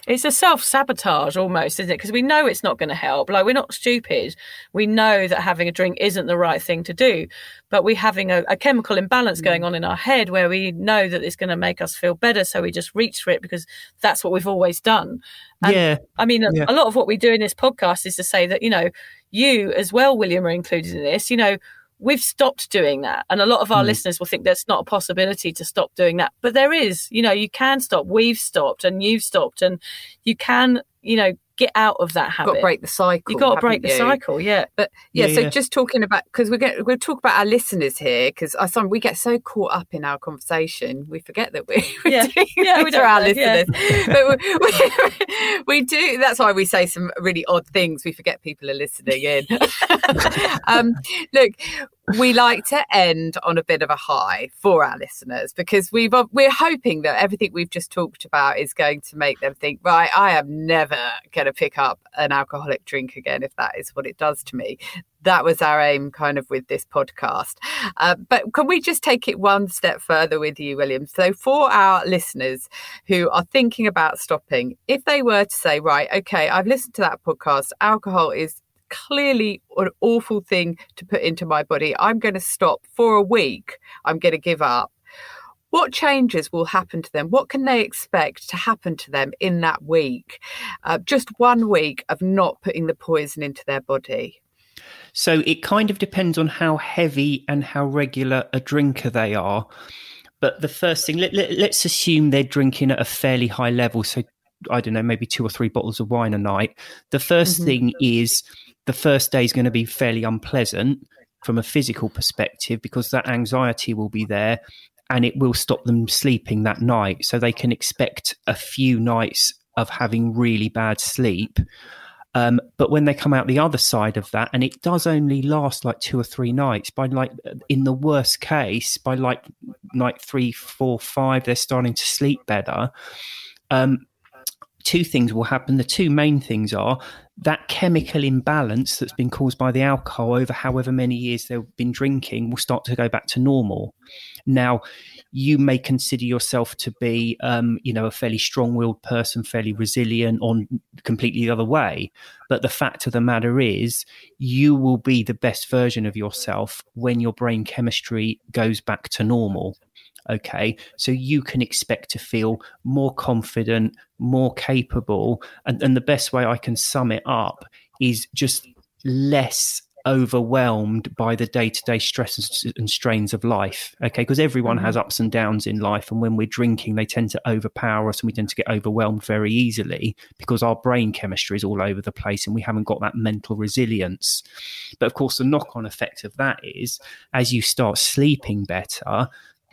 It's a self sabotage almost, isn't it? Because we know it's not going to help. Like, we're not stupid. We know that having a drink isn't the right thing to do, but we're having a, a chemical imbalance mm. going on in our head where we know that it's going to make us feel better. So we just reach for it because that's what we've always done. And- yeah, I mean, Yeah. a lot of what we do in this podcast is to say that, you know, you as well, William, are included in this. You know, we've stopped doing that. And a lot of our Mm. listeners will think there's not a possibility to stop doing that. But there is, you know, you can stop. We've stopped and you've stopped. And you can, you know, get out of that habit. You've got to break the cycle. You've got to break the you? cycle. Yeah. But yeah, Yeah, so yeah. just talking about because we get we'll talk about our listeners here because I some we get so caught up in our conversation we forget that we we're Yeah. doing Yeah, we this for don't our know, yeah. listeners. but we, we, we do. That's why we say some really odd things. We forget people are listening in. um, look, we like to end on a bit of a high for our listeners because we've we're hoping that everything we've just talked about is going to make them think, right, I am never going to pick up an alcoholic drink again if that is what it does to me. That was our aim, kind of, with this podcast. Uh, but can we just take it one step further with you, William? So, for our listeners who are thinking about stopping, if they were to say, right, okay, I've listened to that podcast, alcohol is clearly an awful thing to put into my body. I'm going to stop for a week. I'm going to give up. What changes will happen to them? What can they expect to happen to them in that week? Uh, just one week of not putting the poison into their body. So it kind of depends on how heavy and how regular a drinker they are. But the first thing, let, let, let's assume they're drinking at a fairly high level. So I don't know, maybe two or three bottles of wine a night. The 1st Mhm. thing is the first day is going to be fairly unpleasant from a physical perspective because that anxiety will be there and it will stop them sleeping that night. So they can expect a few nights of having really bad sleep. Um, but when they come out the other side of that, and it does only last like two or three nights, by like, in the worst case, by like night three, four, five, they're starting to sleep better. Um, two things will happen. The two main things are that chemical imbalance that's been caused by the alcohol over however many years they've been drinking will start to go back to normal. Now, you may consider yourself to be, um, you know, a fairly strong-willed person, fairly resilient, on completely the other way. But the fact of the matter is, you will be the best version of yourself when your brain chemistry goes back to normal. Okay, so you can expect to feel more confident, more capable, and, and the best way I can sum it up is just less overwhelmed by the day-to-day stresses and strains of life okay? Because everyone mm-hmm. has ups and downs in life and when we're drinking they tend to overpower us and we tend to get overwhelmed very easily because our brain chemistry is all over the place and we haven't got that mental resilience. But of course the knock-on effect of that is as you start sleeping better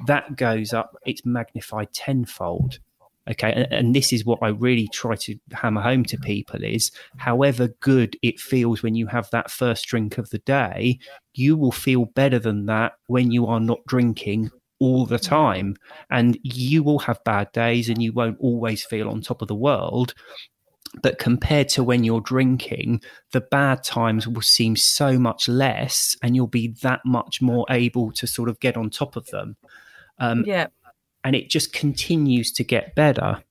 that goes up it's magnified tenfold. Okay and, and, this is what i really try to hammer home to people is however good it feels when you have that first drink of the day you will feel better than that when you are not drinking all the time. And you will have bad days and you won't always feel on top of the world. But compared to when you're drinking, the bad times will seem so much less, and you'll be that much more able to sort of get on top of them. Um, yeah and it just continues to get better.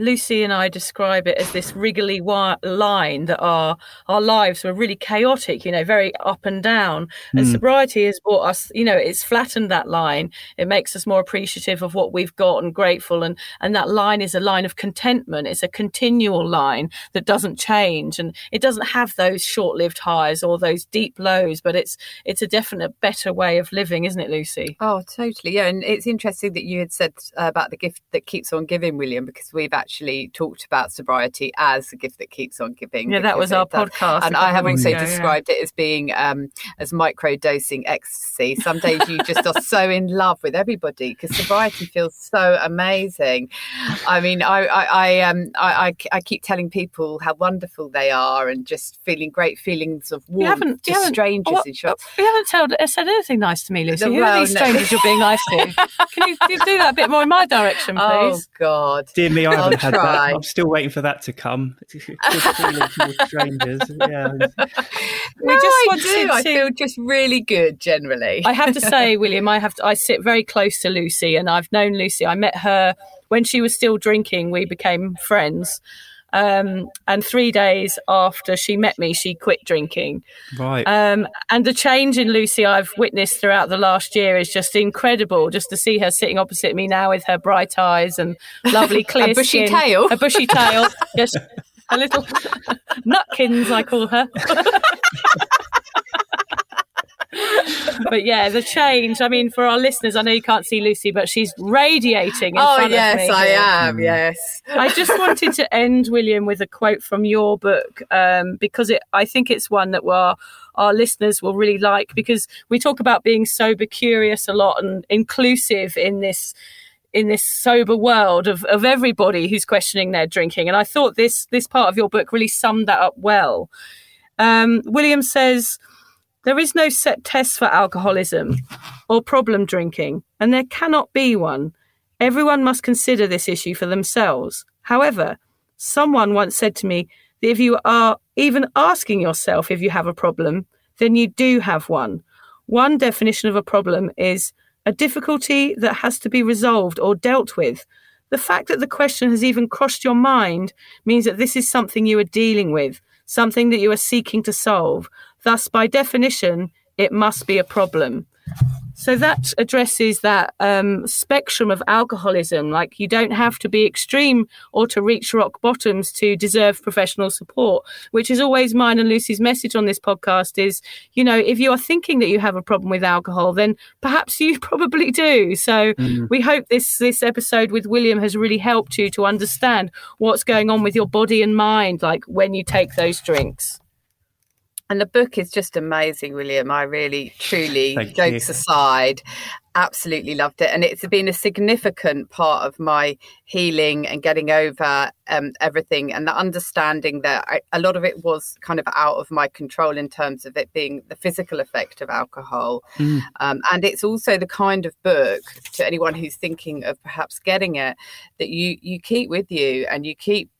Lucy and I describe it as this wriggly line that our our lives were really chaotic, you know, very up and down. And mm. sobriety has brought us, you know, it's flattened that line. It makes us more appreciative of what we've got and grateful. And and that line is a line of contentment. It's a continual line that doesn't change, and it doesn't have those short-lived highs or those deep lows. But it's it's a definite better way of living, isn't it, Lucy? Oh, totally. Yeah, and it's interesting that you had said uh, about the gift that keeps on giving, William, because we've actually actually talked about sobriety as a gift that keeps on giving. Yeah, that was our does. podcast. And I have also described yeah. it as being um, as micro dosing ecstasy. Some days you just are so in love with everybody because sobriety feels so amazing. I mean, I I I, um, I, I, I keep telling people how wonderful they are and just feeling great feelings of warmth. You haven't, to strangers what, in shops. You haven't told, said anything nice to me, Lucy. Who well, are these strangers no. you're being nice to? Can you, you, do that a bit more in my direction, oh, please? Oh God, dear me, I haven't had that. I'm still waiting for that to come. strangers. Yeah. We no, just I do. To... I feel just really good generally. I have to say, William, I have to, I sit very close to Lucy, and I've known Lucy. I met her when she was still drinking. We became friends. Um, and three days after she met me, she quit drinking. Right. Um, and the change in Lucy I've witnessed throughout the last year is just incredible. Just to see her sitting opposite me now with her bright eyes and lovely clear a bushy skin, tail, a bushy tail, just a little nutkins, I call her. but yeah, the change. I mean, for our listeners, I know you can't see Lucy, but she's radiating. oh yes, I am. Mm. Yes. I just wanted to end, William, with a quote from your book um, because it. I think it's one that our our listeners will really like because we talk about being sober curious a lot and inclusive in this in this sober world of, of everybody who's questioning their drinking. And I thought this this part of your book really summed that up well. Um, William says there is no set test for alcoholism or problem drinking, and there cannot be one. Everyone must consider this issue for themselves. However, someone once said to me that if you are even asking yourself if you have a problem, then you do have one. One definition of a problem is a difficulty that has to be resolved or dealt with. The fact that the question has even crossed your mind means that this is something you are dealing with, something that you are seeking to solve. Thus, by definition, it must be a problem. So that addresses that um, spectrum of alcoholism. Like you don't have to be extreme or to reach rock bottoms to deserve professional support, which is always mine and Lucy's message on this podcast is, you know, if you are thinking that you have a problem with alcohol, then perhaps you probably do. So mm. we hope this, this episode with William has really helped you to understand what's going on with your body and mind, like when you take those drinks. And the book is just amazing, William. I really, truly, Thank jokes you. aside, absolutely loved it. And it's been a significant part of my healing and getting over um, everything and the understanding that I, a lot of it was kind of out of my control in terms of it being the physical effect of alcohol. Mm. Um, and it's also the kind of book to anyone who's thinking of perhaps getting it that you, you keep with you and you keep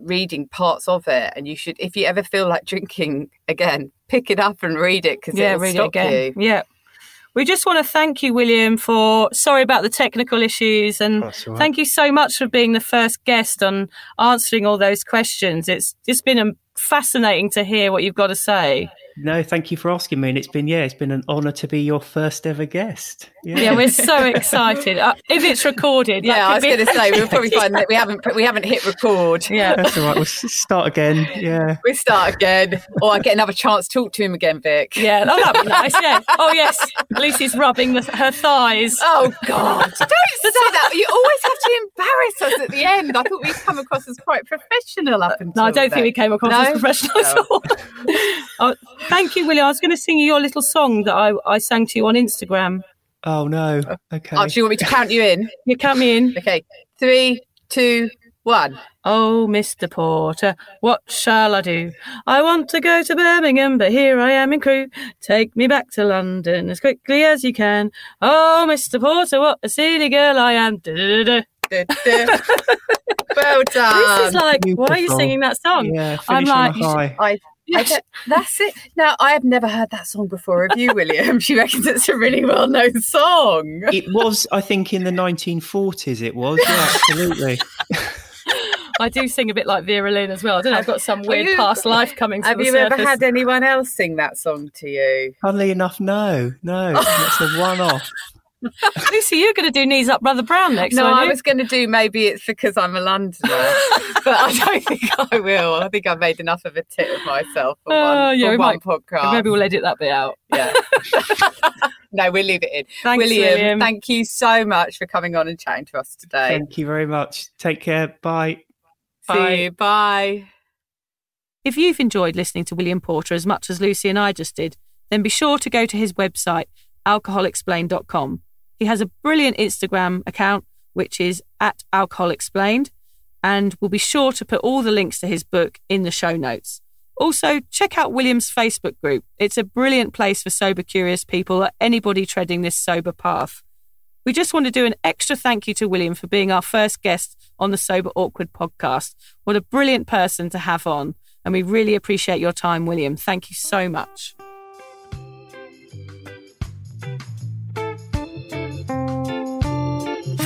reading parts of it, and you should, if you ever feel like drinking again, pick it up and read it because Yeah, it'll read it again. you. Yeah. We just want to thank you, William, for sorry about the technical issues, and That's all right. thank you so much for being the first guest on answering all those questions. It's just been um, fascinating to hear what you've got to say. No, thank you for asking me. And it's been, yeah, it's been an honour to be your first ever guest. Yeah. Yeah, we're so excited. Uh, if it's recorded, Yeah, I was be- going to say we'll probably find that we haven't we haven't hit record. Yeah. That's all right. We'll start again. Yeah. We start again, or I get another chance to talk to him again, Vic. Yeah, oh, that'd be nice. Yeah. Oh, yes. Lucy's rubbing the, her thighs. Oh God! Don't say that. You always have to embarrass us at the end. I thought we'd come across as quite professional up until. No, I don't think we came across No? as professional at all. Oh, thank you, William. I was going to sing you your little song that I, I sang to you on Instagram. Oh, no. Oh. Okay. Oh, do you want me to count you in? You count me in. Okay, three, two, one. Oh, Mr. Porter, what shall I do? I want to go to Birmingham, but here I am in Crewe. Take me back to London as quickly as you can. Oh, Mr. Porter, what a silly girl I am. Well done. This is like, why are you singing that song? yeah, I'm like, on a. I, I that's it. Now I have never heard that song before of you, William. She reckons it's a really well-known song. It was, I think, in the 1940s. It was. Yeah, absolutely. I do sing a bit like Vera Lynn as well. I don't know, I've got some weird you- past life coming to Have the you surface. ever had anyone else sing that song to you? Funnily enough, no, no. It's a one-off. Lucy, you're going to do Knees Up Brother Brown next, No, I was going to do maybe it's because I'm a Londoner, but I don't think I will. I think I've made enough of a tit of myself for Oh, one, yeah, for we one might- podcast. Maybe we'll edit that bit out. Yeah. no, we'll leave it in. Thanks, William, William. thank you so much for coming on and chatting to us today. Thank you very much. Take care. Bye. Bye. See you. Bye. If you've enjoyed listening to William Porter as much as Lucy and I just did, then be sure to go to his website, alcoholexplained.com. He has a brilliant Instagram account, which is at Alcohol Explained, and we'll be sure to put all the links to his book in the show notes. Also, check out William's Facebook group. It's a brilliant place for sober curious people or anybody treading this sober path. We just want to do an extra thank you to William for being our first guest on the Sober Awkward podcast. What a brilliant person to have on. And we really appreciate your time, William. Thank you so much.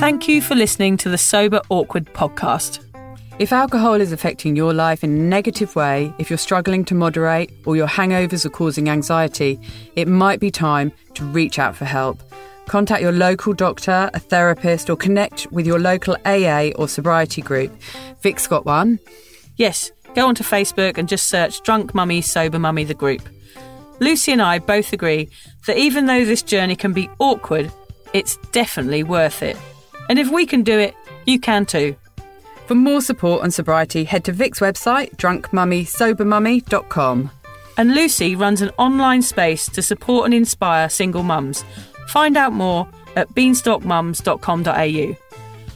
Thank you for listening to the Sober Awkward podcast. If alcohol is affecting your life in a negative way, if you're struggling to moderate or your hangovers are causing anxiety, it might be time to reach out for help. Contact your local doctor, a therapist, or connect with your local AA or sobriety group. Vic's got one. Yes, go onto Facebook and just search Drunk Mummy, Sober Mummy, the group. Lucy and I both agree that even though this journey can be awkward, it's definitely worth it. And if we can do it, you can too. For more support on sobriety, head to Vic's website, drunkmummysobermummy.com. And Lucy runs an online space to support and inspire single mums. Find out more at beanstalkmums.com.au.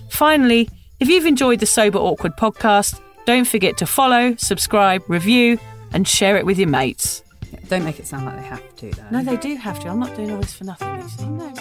Finally, if you've enjoyed the Sober Awkward podcast, don't forget to follow, subscribe, review, and share it with your mates. Don't make it sound like they have to, though. No, they do have to. I'm not doing all this for nothing, Lucy. No,